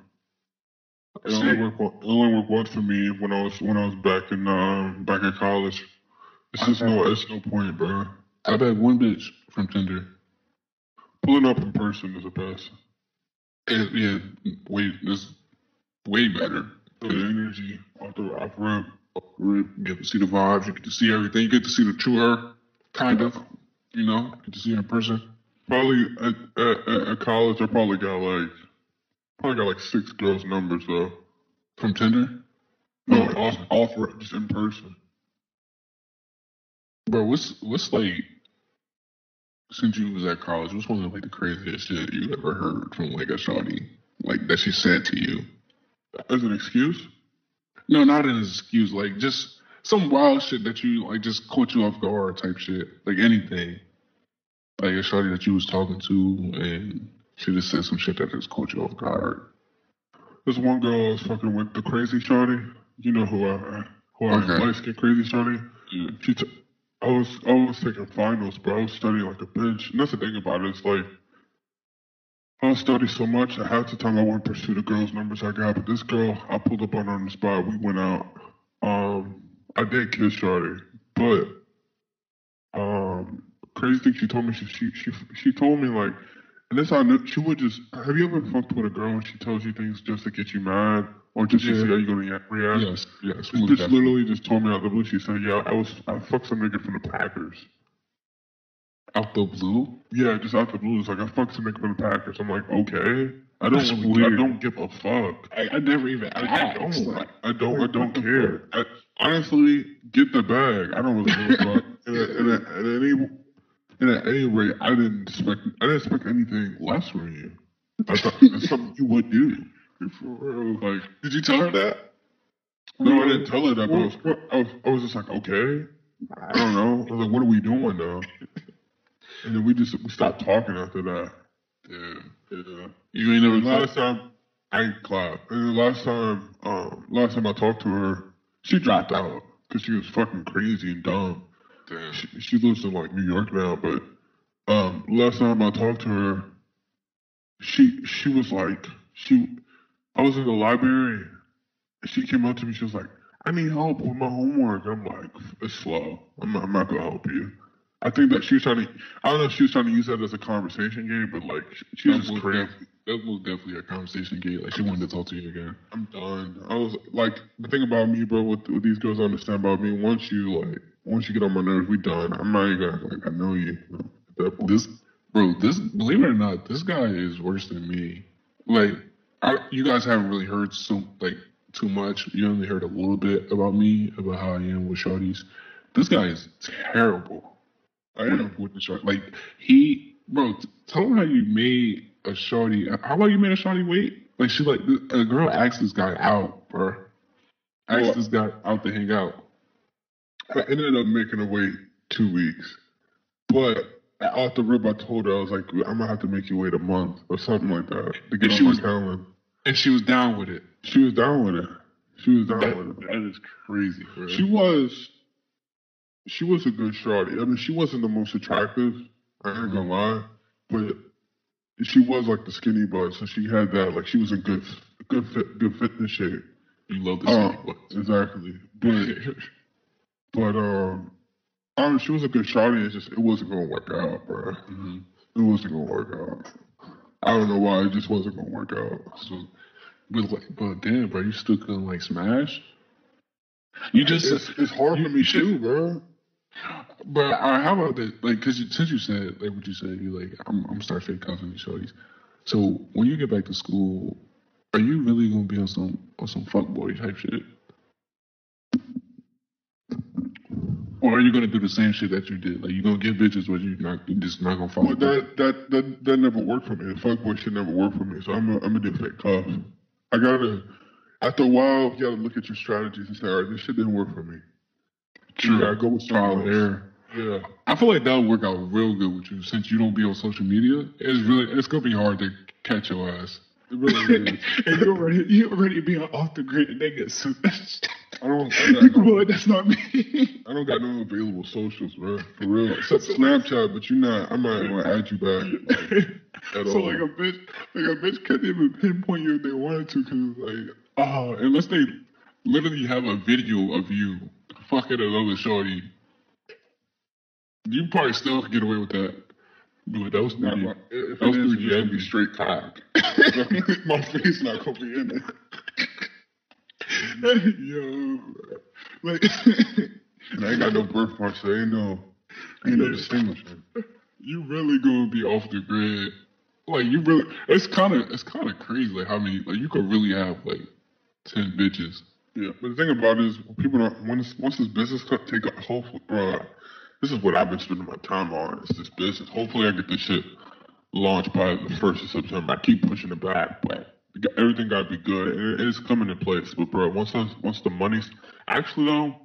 It only worked. It only worked once for me when I was when I was back in um back in college. It's just no, it's no point, bro. I've had one bitch from Tinder. Pulling up in person is the best. It, yeah, wait, this way better. The mm-hmm. energy off the off rip. You get to see the vibes. You get to see everything. You get to see the true her, kind of. You know, you get to see her in person. Probably at, at, at- college, I probably got like probably got like six girls' numbers though. From Tinder, No, off off rip, just in person. bro. What's what's like since you was at college? What's one of like the craziest shit you ever heard from like a shawty, like that she said to you? As an excuse? No, not an excuse. Like just some wild shit that you like just caught you off guard type shit. Like anything. Like a shorty that you was talking to and she just said some shit that just caught you off guard. This one girl I was fucking with the crazy shorty. You know who I who I Okay. light skin crazy shorty. Yeah. She t- I was I was taking finals, bro. I was studying like a bitch. And that's the thing about it. It's like I studying so much. I had to time I want to pursue the girls' numbers I got. But this girl, I pulled up on her on the spot. We went out. Um, I did kiss Shorty, but um, crazy thing she told me she she she, she told me like, and this I knew she would just. Have you ever fucked with a girl and she tells you things just to get you mad or just to see how you're gonna react? Yes, yes. This bitch literally just told me out of the blue. She said, "Yeah, I was I fucked some nigga from the Packers." Out the blue. Yeah, just out the blue. It's like I fucked some nigga from the Packers. I'm like, okay. I don't. That's really, weird. I don't give a fuck. I, I never even I asked. don't. Like, I don't. I don't care. I, honestly, get the bag. I don't really give a fuck. [LAUGHS] And at, and any and at any rate, I didn't expect. I didn't expect anything less from you. I thought it's something you would do. For real. Like, Did you tell her that? no, I didn't tell her that. But I was, I was, I was just like, okay. I don't know. I was like, what are we doing though? And then we just we stopped talking after that. Yeah. Yeah. You ain't never thought. last time I clapped. And then last time, um, last time I talked to her, she dropped out because she was fucking crazy and dumb. Damn. She, she lives in like New York now, but um, last time I talked to her, she she was like she. I was in the library. and She came up to me. She was like, "I need help with my homework." I'm like, "It's slow. I'm not, I'm not gonna help you." I think that she was trying to. I don't know if she was trying to use that as a conversation game, but like she, was just crazy. that was definitely a conversation game. Like she wanted to talk to you again. I'm done. I was like, the thing about me, bro, what, what these girls understand about me, once you like, once you get on my nerves, we done. I'm not even gonna act like I know you. you know, at that point. This, bro, this, believe it or not, this guy is worse than me. Like, I, you guys haven't really heard so like too much. You only heard a little bit about me, about how I am with shorties. This guy is terrible. I am with the short. Like he, bro, t- tell him how you made a shorty. How long you made a shorty wait? Like she like a girl asked this guy out, bro. Asked Well- this guy out to hang out. I ended up making her wait two weeks, but off the rip, I told her I was like, I'm gonna have to make you wait a month or something like that to get And she was- calendar. And she was down with it. She was down with it. She was down That, with it. that is crazy, bro. She was, she was a good shorty. I mean, she wasn't the most attractive. I ain't gonna lie, but she was like the skinny butt, so she had that. Like she was in good, good fit, good fitness shape. you love this. Oh, Oh, exactly. But, but um, I don't she was a good shorty. It's just it wasn't gonna work out, bro. hmm It wasn't gonna work out. I don't know why. It just wasn't gonna work out. So But like, but damn, bro, you still couldn't like smash. You just it's, it's hard you for me too, bro. But all right, how about that? Like, cause you, since you said like what you said, you like I'm I'm start fake cussing these shorties. So when you get back to school, are you really gonna be on some on some fuckboy type shit? Or are you gonna do the same shit that you did? Like you gonna get bitches, but you not you just not gonna follow. But that that that that never worked for me. The fuckboy shit never worked for me. So I'm a, I'm gonna do fake cuff. I gotta. After a while, you gotta look at your strategies and say, all right, this shit didn't work for me. True. You gotta go with trial and error. Yeah. I feel like that'll work out real good with you since you don't be on social media. It's really it's gonna be hard to catch your ass. It really is. [LAUGHS] and you already you already be being off the grid niggas. [LAUGHS] I don't. I got no, that's not me. I don't got no available socials, bro. For real. [LAUGHS] Except Snapchat, but you're not. I'm not gonna add you back like, at so all. like a bitch, like a bitch couldn't even pinpoint you if they wanted to, cause like Oh, unless they literally have a video of you fucking another shorty, you probably still could get away with that. But those Not my- if those it is, three it's gonna be straight cock. [LAUGHS] my face not gonna be in it. yo, like [LAUGHS] And I ain't got no birthmark, so ain't no, ain't no distinguishing. you really gonna be off the grid. Like you really, it's kind of it's kind of crazy. Like how many, like you could really have like ten bitches. Yeah, but the thing about it is, people don't once once this business cut take off. Hopefully, bro, this is what I've been spending my time on. Is this business? Hopefully, I get this shit launched by the first of September. I keep pushing it back, but everything got to be good, and it- it's coming in place. But bro, once I, once the money's actually though,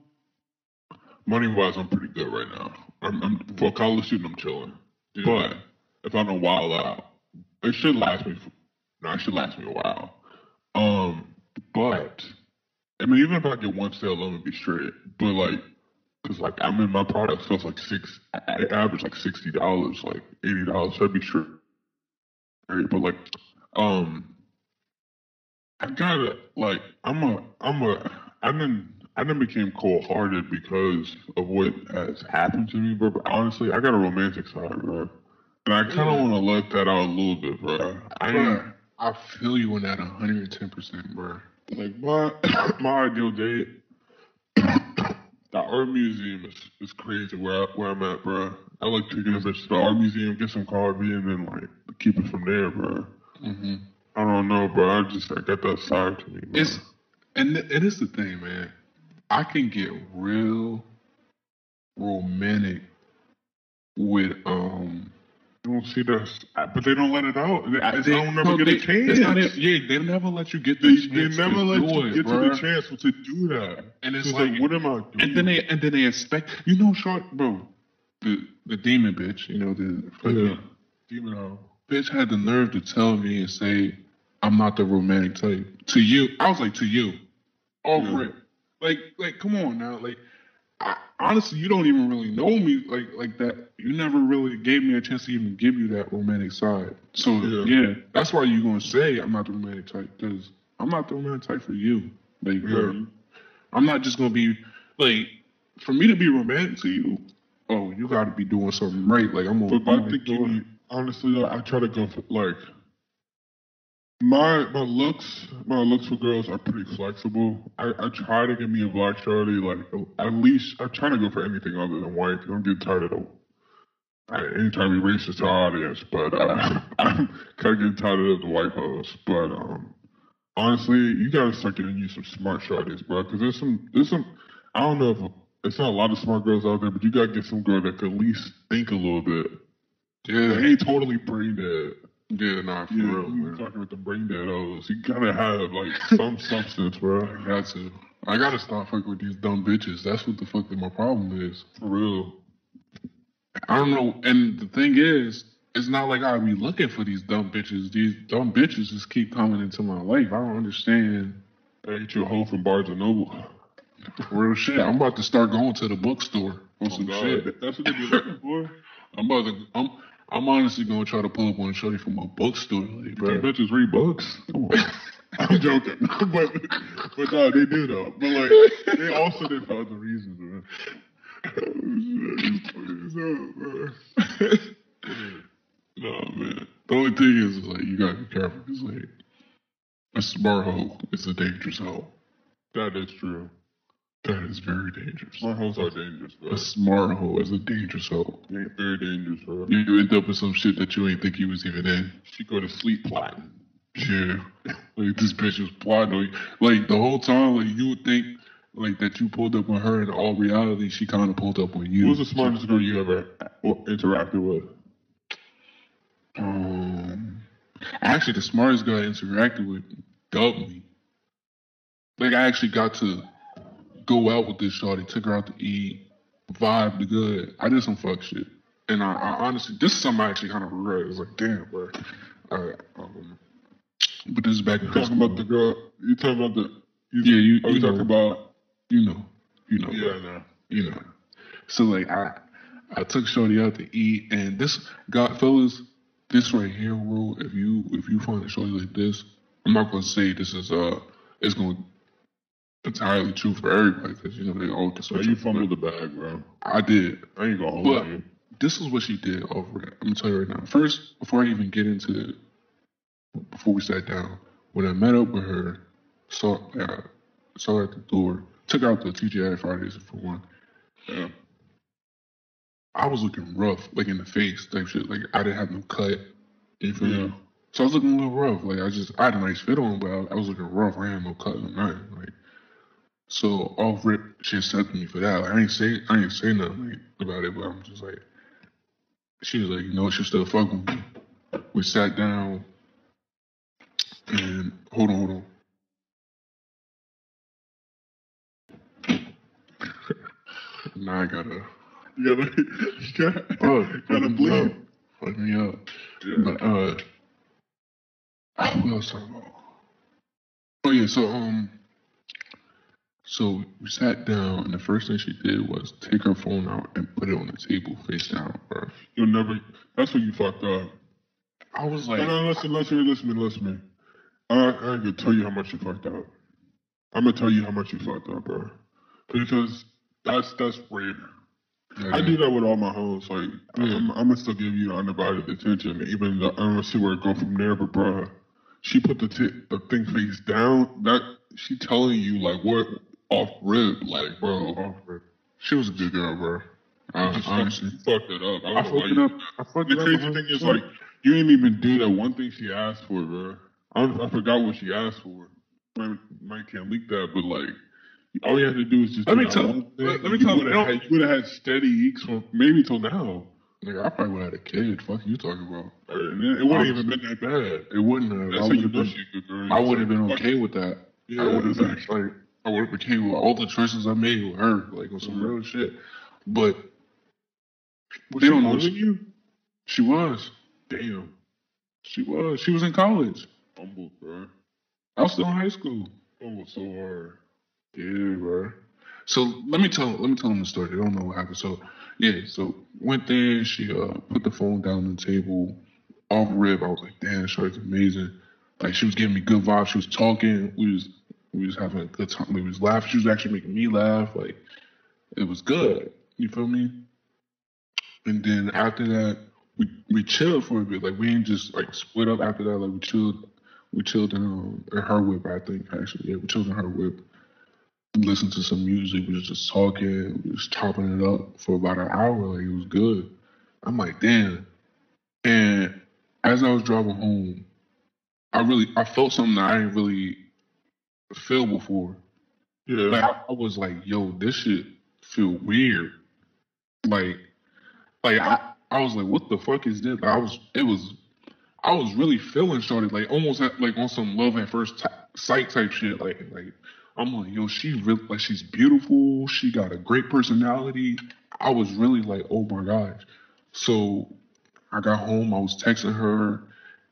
money wise, I'm pretty good right now. I'm, I'm for a college student, I'm chilling. But if I don't wild out, it should last me. For, no, it should last me a while. Um, but I mean, even if I get one sale, I'm gonna be straight. But like, cause like I mean, my product sells like six, I average like sixty dollars, like eighty dollars. So I'd be straight. But like, um, I gotta like, I'm a, I'm a, I didn't, I didn't became cold hearted because of what has happened to me, bro. But honestly, I got a romantic side, bro. And I kind of Yeah. want to let that out a little bit, bro. I Bruh, I feel you on that 110, percent bro. Like my [COUGHS] my ideal date. [COUGHS] the art museum is, is crazy where I, where I'm at, bro. I like taking a bitch to the art museum, get some coffee, and then like keep it from there, bro. Mm-hmm. I don't know, bro. I just I got that side to me. Bro. It's and it is the thing, man. I can get real romantic with um. You don't see this, but they don't let it out. They, I they- don't never no, get they- a chance. it- yeah, they never let you get They, the they chance never to let do you it, get to the chance to do that. And it's like, like, what am I doing? and then they and then they expect you know, short bro, the the demon bitch, you know the fucking yeah. Demon out. bitch had the nerve to tell me and say I'm not the romantic type to you. I was like to you, off Yeah. Like like come on now, like I, honestly, you don't even really know me like like that. You never really gave me a chance to even give you that romantic side. So Yeah. yeah, that's why you're gonna say I'm not the romantic type because I'm not the romantic type for you. Like Yeah. I'm not just gonna be like for me to be romantic to you. Oh, you got to be doing something right. Like I'm gonna. But I'm gonna think do you honestly, like, I try to go for like my my looks. My looks for girls are pretty flexible. I, I try to give me a black shorty. Like at least I'm trying to go for anything other than white. I'm getting tired of the. I trying to racist to our audience, but uh, [LAUGHS] I'm kind of getting tired of the white hoes. But um, honestly, you gotta start getting you some smart shorties, bro. Because there's some there's some. I don't know if it's not a lot of smart girls out there, but you gotta get some girl that could at least think a little bit. Yeah, They ain't totally brain dead. Yeah, nah, for Yeah, real, man. fucking with the brain dead hoes. You gotta have like some [LAUGHS] substance, bro. I got to. I gotta stop fucking with these dumb bitches. That's what the fuck that my problem is. For real. I don't know. And the thing is, it's not like I be looking for these dumb bitches. These dumb bitches just keep coming into my life. I don't understand. I get you a hoe from Barnes and Noble. Real shit. I'm about to start going to the bookstore for oh, some Oh, shit. That's what they be looking for. [LAUGHS] I'm about to. I'm. I'm honestly gonna try to pull up on shorty from a bookstore, like, bro. Bro, bitches read books. [LAUGHS] I'm joking, [LAUGHS] but but no, they do though. But like, they also did for other reasons, man. [LAUGHS] no man. The only thing is, like, you gotta be careful, cause like, A smart hoe is a dangerous hoe. That is true. That is very dangerous. Smart hoes are dangerous, bro. A smart hoe is a dangerous hoe. Yeah, very dangerous, bro. You, end up with some shit that you ain't think you was even in. She go to sleep plotting. Yeah. Like this bitch was plotting. Like the whole time, like you would think like that you pulled up on her in all reality she kinda pulled up on you. Who's the smartest girl you ever interacted with? Um actually the smartest girl I interacted with dubbed me. Like I actually got to go out with this shorty, took her out to eat, vibe the good. I did some fuck shit. And I, I honestly, this is something I actually kind of regret. It's like, damn, bro. Uh, um, but this is back in high talking about the girl? You talking about the? You, Yeah, you- Are you you talking know. about? you know, you know, Yeah, no. you know. So like, I, I took shorty out to eat, and this, God, fellas, this right here, bro. If you if you find a shorty like this, I'm not gonna say this is uh, it's gonna entirely true for everybody because you know they all can switch. you up, but fumbled the bag, bro. I did. I ain't gonna hold But you. this is what she did over it. I'm gonna tell you right now. First, before I even get into it, before we sat down, when I met up with her, saw uh, saw her at the door, took out the TGI Fridays for one. Yeah. I was looking rough, like in the face type shit. Like I didn't have no cut. You feel Yeah. me? So I was looking a little rough. Like I just I had a nice fit on, but I, I was looking rough. I had no cut or nothing. Like so off rip, she accepted me for that. Like I ain't say I ain't say nothing like, about it, but I'm just like she was like, you know, what, she still fuck with me. We sat down and hold on, hold on. [LAUGHS] now I gotta You gotta, [LAUGHS] you gotta, Oh, gotta fuck me bleed. up. Fuck me up. Yeah. But uh, what else talking about? Oh yeah, so um, so we sat down, and the first thing she did was take her phone out and put it on the table face down, bro. You'll never. That's when you fucked up. I was No, like, no, listen, listen, listen, listen, man. I, I gonna tell you how much you fucked up. I'm gonna tell you how much you fucked up, bro. Because that's that's weird. I do that with all my hoes. Like, I'm, I'm gonna still give you undivided attention, even though I don't see where it go from there. But, bro, she put the t- the thing face down. That she telling you like what off rip, like, bro. Bro. She was a good girl, bro. Uh, Just honestly, fucked it up. I, I don't know why fucked it you up. I fucked The it up. crazy thing is, like, you didn't even do that one thing she asked for, bro. I, I forgot what she asked for. Might can't leak that, but like, all you had to do is just. Let me tell- let- let me You tell- had- You would have had steady eeks from maybe till now. nigga, I probably would have had a kid. Fuck you talking about? It, it wouldn't even been that bad. It wouldn't have. I would you have been. she a good girl. I would have been okay with that. Yeah, I would have been like, I would with with all the choices I made with her, like on some Mhm. real shit. But Was they she don't know. you? she was, Damn. she was, she was in college. Humble, bro. I was still in high school. Humble so hard. Yeah, bro. So let me tell, let me tell them the story. They don't know what happened. So yeah, so went there. She uh put the phone down on the table, off rip. I was like, damn, shorty's amazing. Like she was giving me good vibes. She was talking. We was we was having a good time. We was laughing. She was actually making me laugh. Like it was good. You feel me? And then after that, we we chilled for a bit. Like we didn't just like split up after that. Like we chilled. We chilled in, um, in her whip. I think actually, yeah, we chilled in her whip. Listened to some music. We was just talking. We was chopping it up for about an hour. Like it was good. I'm like, damn. And as I was driving home, I really I felt something that I didn't really feel before. Yeah. Like I, I was like, yo, this shit feel weird. Like, like I, I was like, what the fuck is this? Like, I was, it was, I was really feeling shorty, like almost at, like on some love at first t- sight type shit. Like, like I'm like, yo, she really like she's beautiful. She got a great personality. I was really like, oh my gosh. So I got home. I was texting her,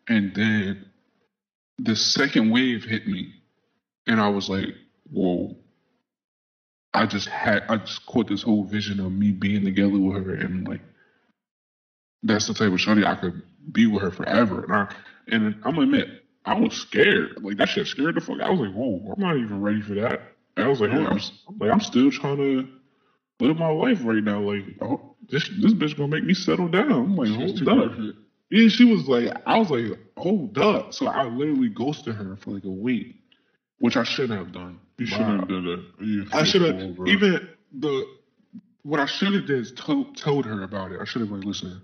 and then the second wave hit me, and I was like, whoa. I just had I just caught this whole vision of me being together with her and like that's the type of shorty I could be with her forever. And I and I'm gonna admit, I was scared. Like that shit scared the fuck. I was like, whoa, I'm not even ready for that. And I was like, oh, I'm, I'm, like, I'm still trying to live my life right now. Like, oh, this this bitch gonna make me settle down. I'm like, hold up. Yeah, she was like, I was like, hold up. So I literally ghosted her for like a week, which I shouldn't have done. You shouldn't have done that. You I should have even the what I should have did is told told her about it. I should have like, listen,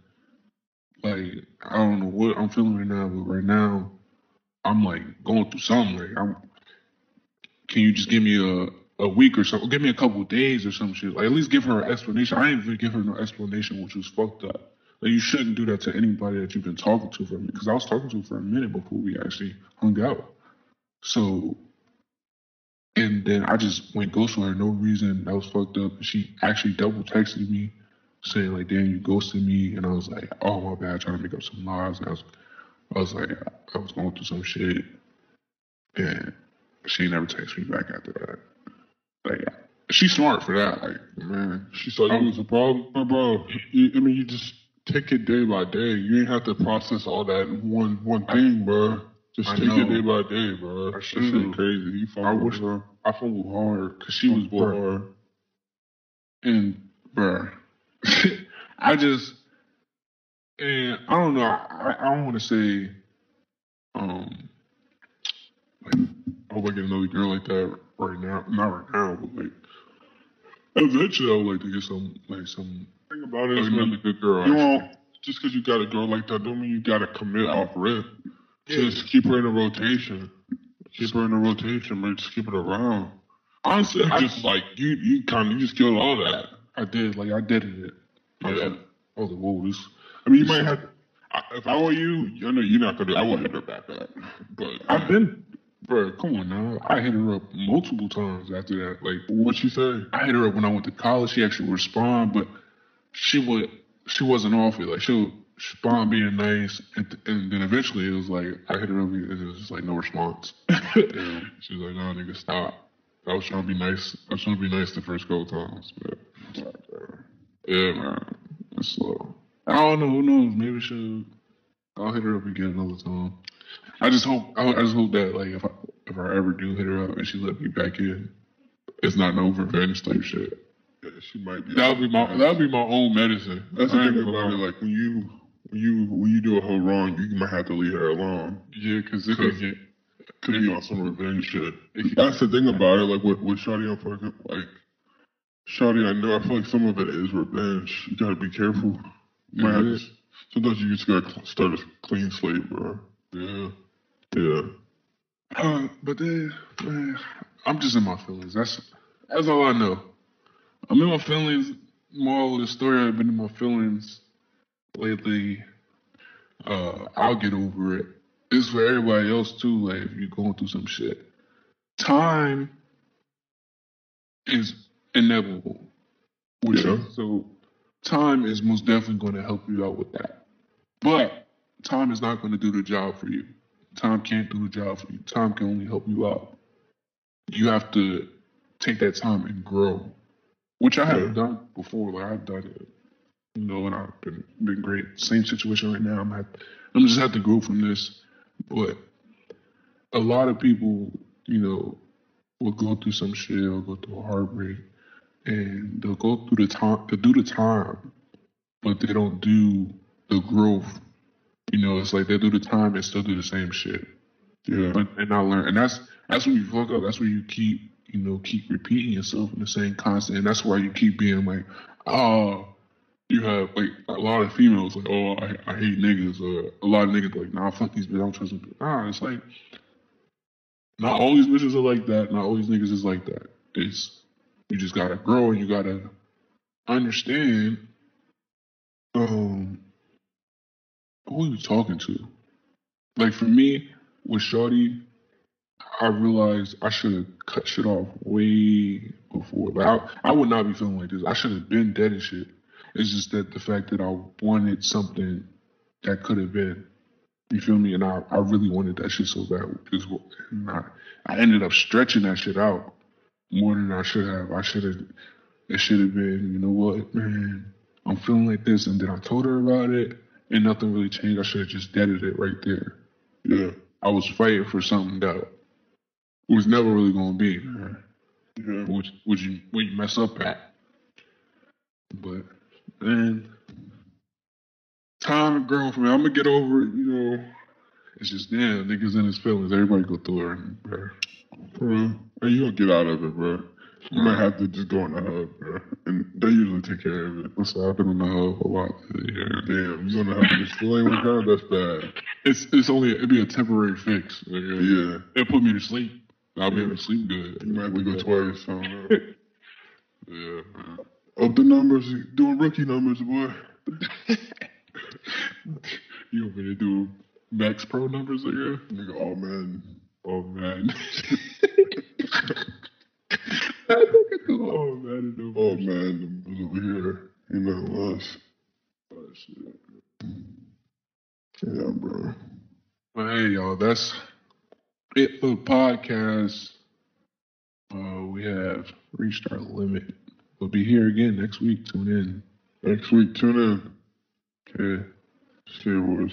like I don't know what I'm feeling right now, but right now I'm like going through something. Like, I'm, can you just give me a a week or something? Give me a couple days or some shit. Like at least give her an explanation. I didn't even give her no explanation, which was fucked up. Like you shouldn't do that to anybody that you've been talking to for a minute. Because I was talking to her for a minute before we actually hung out. So and then I just went ghost on her, no reason. That was fucked up. She actually double texted me saying like, "Damn, you ghosted me," and I was like, "Oh my bad," trying to make up some lies. And I was, I was like, I was going through some shit, and she never texted me back after that. Like, she's smart for that. Like, man, She saw you was a problem, Bro. You, I mean, you just take it day by day. You ain't have to process all that in one one thing, bro. Just I take know. it day by day, bro. I That shit crazy. You I fucking wish bro. I fumbled hard because she was Fuck, bored. And bro, [LAUGHS] I just and I don't know. I, I don't want to say, um, like I hope I get another girl like that right now. Not right now, but like eventually I would like to get some like some Think about it is, another good girl. you actually. won't just because you got a girl like that don't mean you gotta commit off rip. Just keep her in a rotation. Keep her in a rotation, man. Just keep it around. Honestly, I just like you, you kind of you just killed all that. I did like I did it. Yeah. I was like, whoa, this. I mean, you might have. I, if I were you, I know you're not gonna. I wouldn't hit her back up, but I've been, bro. Come on now. I hit her up multiple times after that. Like what she say? I hit her up when I went to college. She actually would respond, but she would she wasn't off it. Like she respond being nice, and, and then eventually it was like I hit her up and it was just like no response. [LAUGHS] she was like, "No, nigga, stop." I was trying to be nice. I was trying to be nice the first couple times, but yeah, man, it's slow. I don't know. Who knows? Maybe she'll. I'll hit her up again another time. I just hope. I, I just hope that like if I if I ever do hit her up and she let me back in, it's not no revenge type shit. Yeah, she might be. That would be my that would be my own medicine. That's the thing about it. Like when you when you when you do a whole wrong, you might have to leave her alone. yeah, because it could get Could be on some revenge shit. That's the thing about it. Like with with Shawty, I'm fucking like Shawty. I know. I feel like some of it is revenge. You gotta be careful. You might have to, sometimes you just gotta start a clean slate, bro. yeah. Yeah. Uh, but then, man, I'm just in my feelings. That's that's all I know. I'm in my feelings. Moral of the story, I've been in my feelings lately. Uh, I'll get over it. It's for everybody else too. Like if you're going through some shit, time is inevitable. Yeah. so time is most definitely going to help you out with that. But time is not going to do the job for you. Time can't do the job for you. Time can only help you out. You have to take that time and grow, which I have Yeah. done before. Like I've done it, and I've been been great. Same situation right now. I'm have, I'm just have to grow from this. But a lot of people, you know, will go through some shit or go through a heartbreak, and they'll go through the time, they do the time, but they don't do the growth. You know, it's like they do the time and still do the same shit Yeah. but and not learn. And that's that's when you fuck up. That's when you keep you know keep repeating yourself in the same constant. And that's why you keep being like, oh, you have like a lot of females like, oh, I, I hate niggas, or a lot of niggas like, nah, fuck these bitches, I don't trust them. Nah, it's like not all these bitches are like that. Not all these niggas is like that. It's you just gotta grow and you gotta understand um who you talking to. Like for me, with Shorty, I realized I should have cut shit off way before. Like I, I would not be feeling like this. I should have been dead and shit. It's just that the fact that I wanted something that could have been. You feel me? And I, I really wanted that shit so bad. Is And I, I ended up stretching that shit out more than I should have. I should have. It should have been. You know what, man? I'm feeling like this, and then I told her about it, and nothing really changed. I should have just deaded it right there. Yeah. I was fighting for something that was never really gonna be, man. Yeah. Which which you where you mess up at. But man, time grown for me. I'm gonna get over it, you know. It's just damn niggas in his feelings. Everybody go through it, bro. Bro, and you gonna get out of it, bro. You might have to just go on the hub, bro. And they usually take care of it. So I've been on the hub a lot. Yeah. Damn, you gonna have to still ain't work out, that's bad. It's it's only it'd be a temporary fix. nigga. Yeah. It'll put me to sleep. I'll be able to sleep good. You might have to go twice. I don't know. [LAUGHS] Yeah. man. Up the numbers, doing rookie numbers, boy. [LAUGHS] You want me to do max pro numbers again? Nigga, oh man. Oh man. [LAUGHS] oh man, Oh man, was over here. You know was. Oh, shit. Yeah, bro. But hey, y'all, that's it for the podcast. Uh, we have reached our limit. We'll be here again next week. Tune in. Next week, tune in. Okay. Star Wars.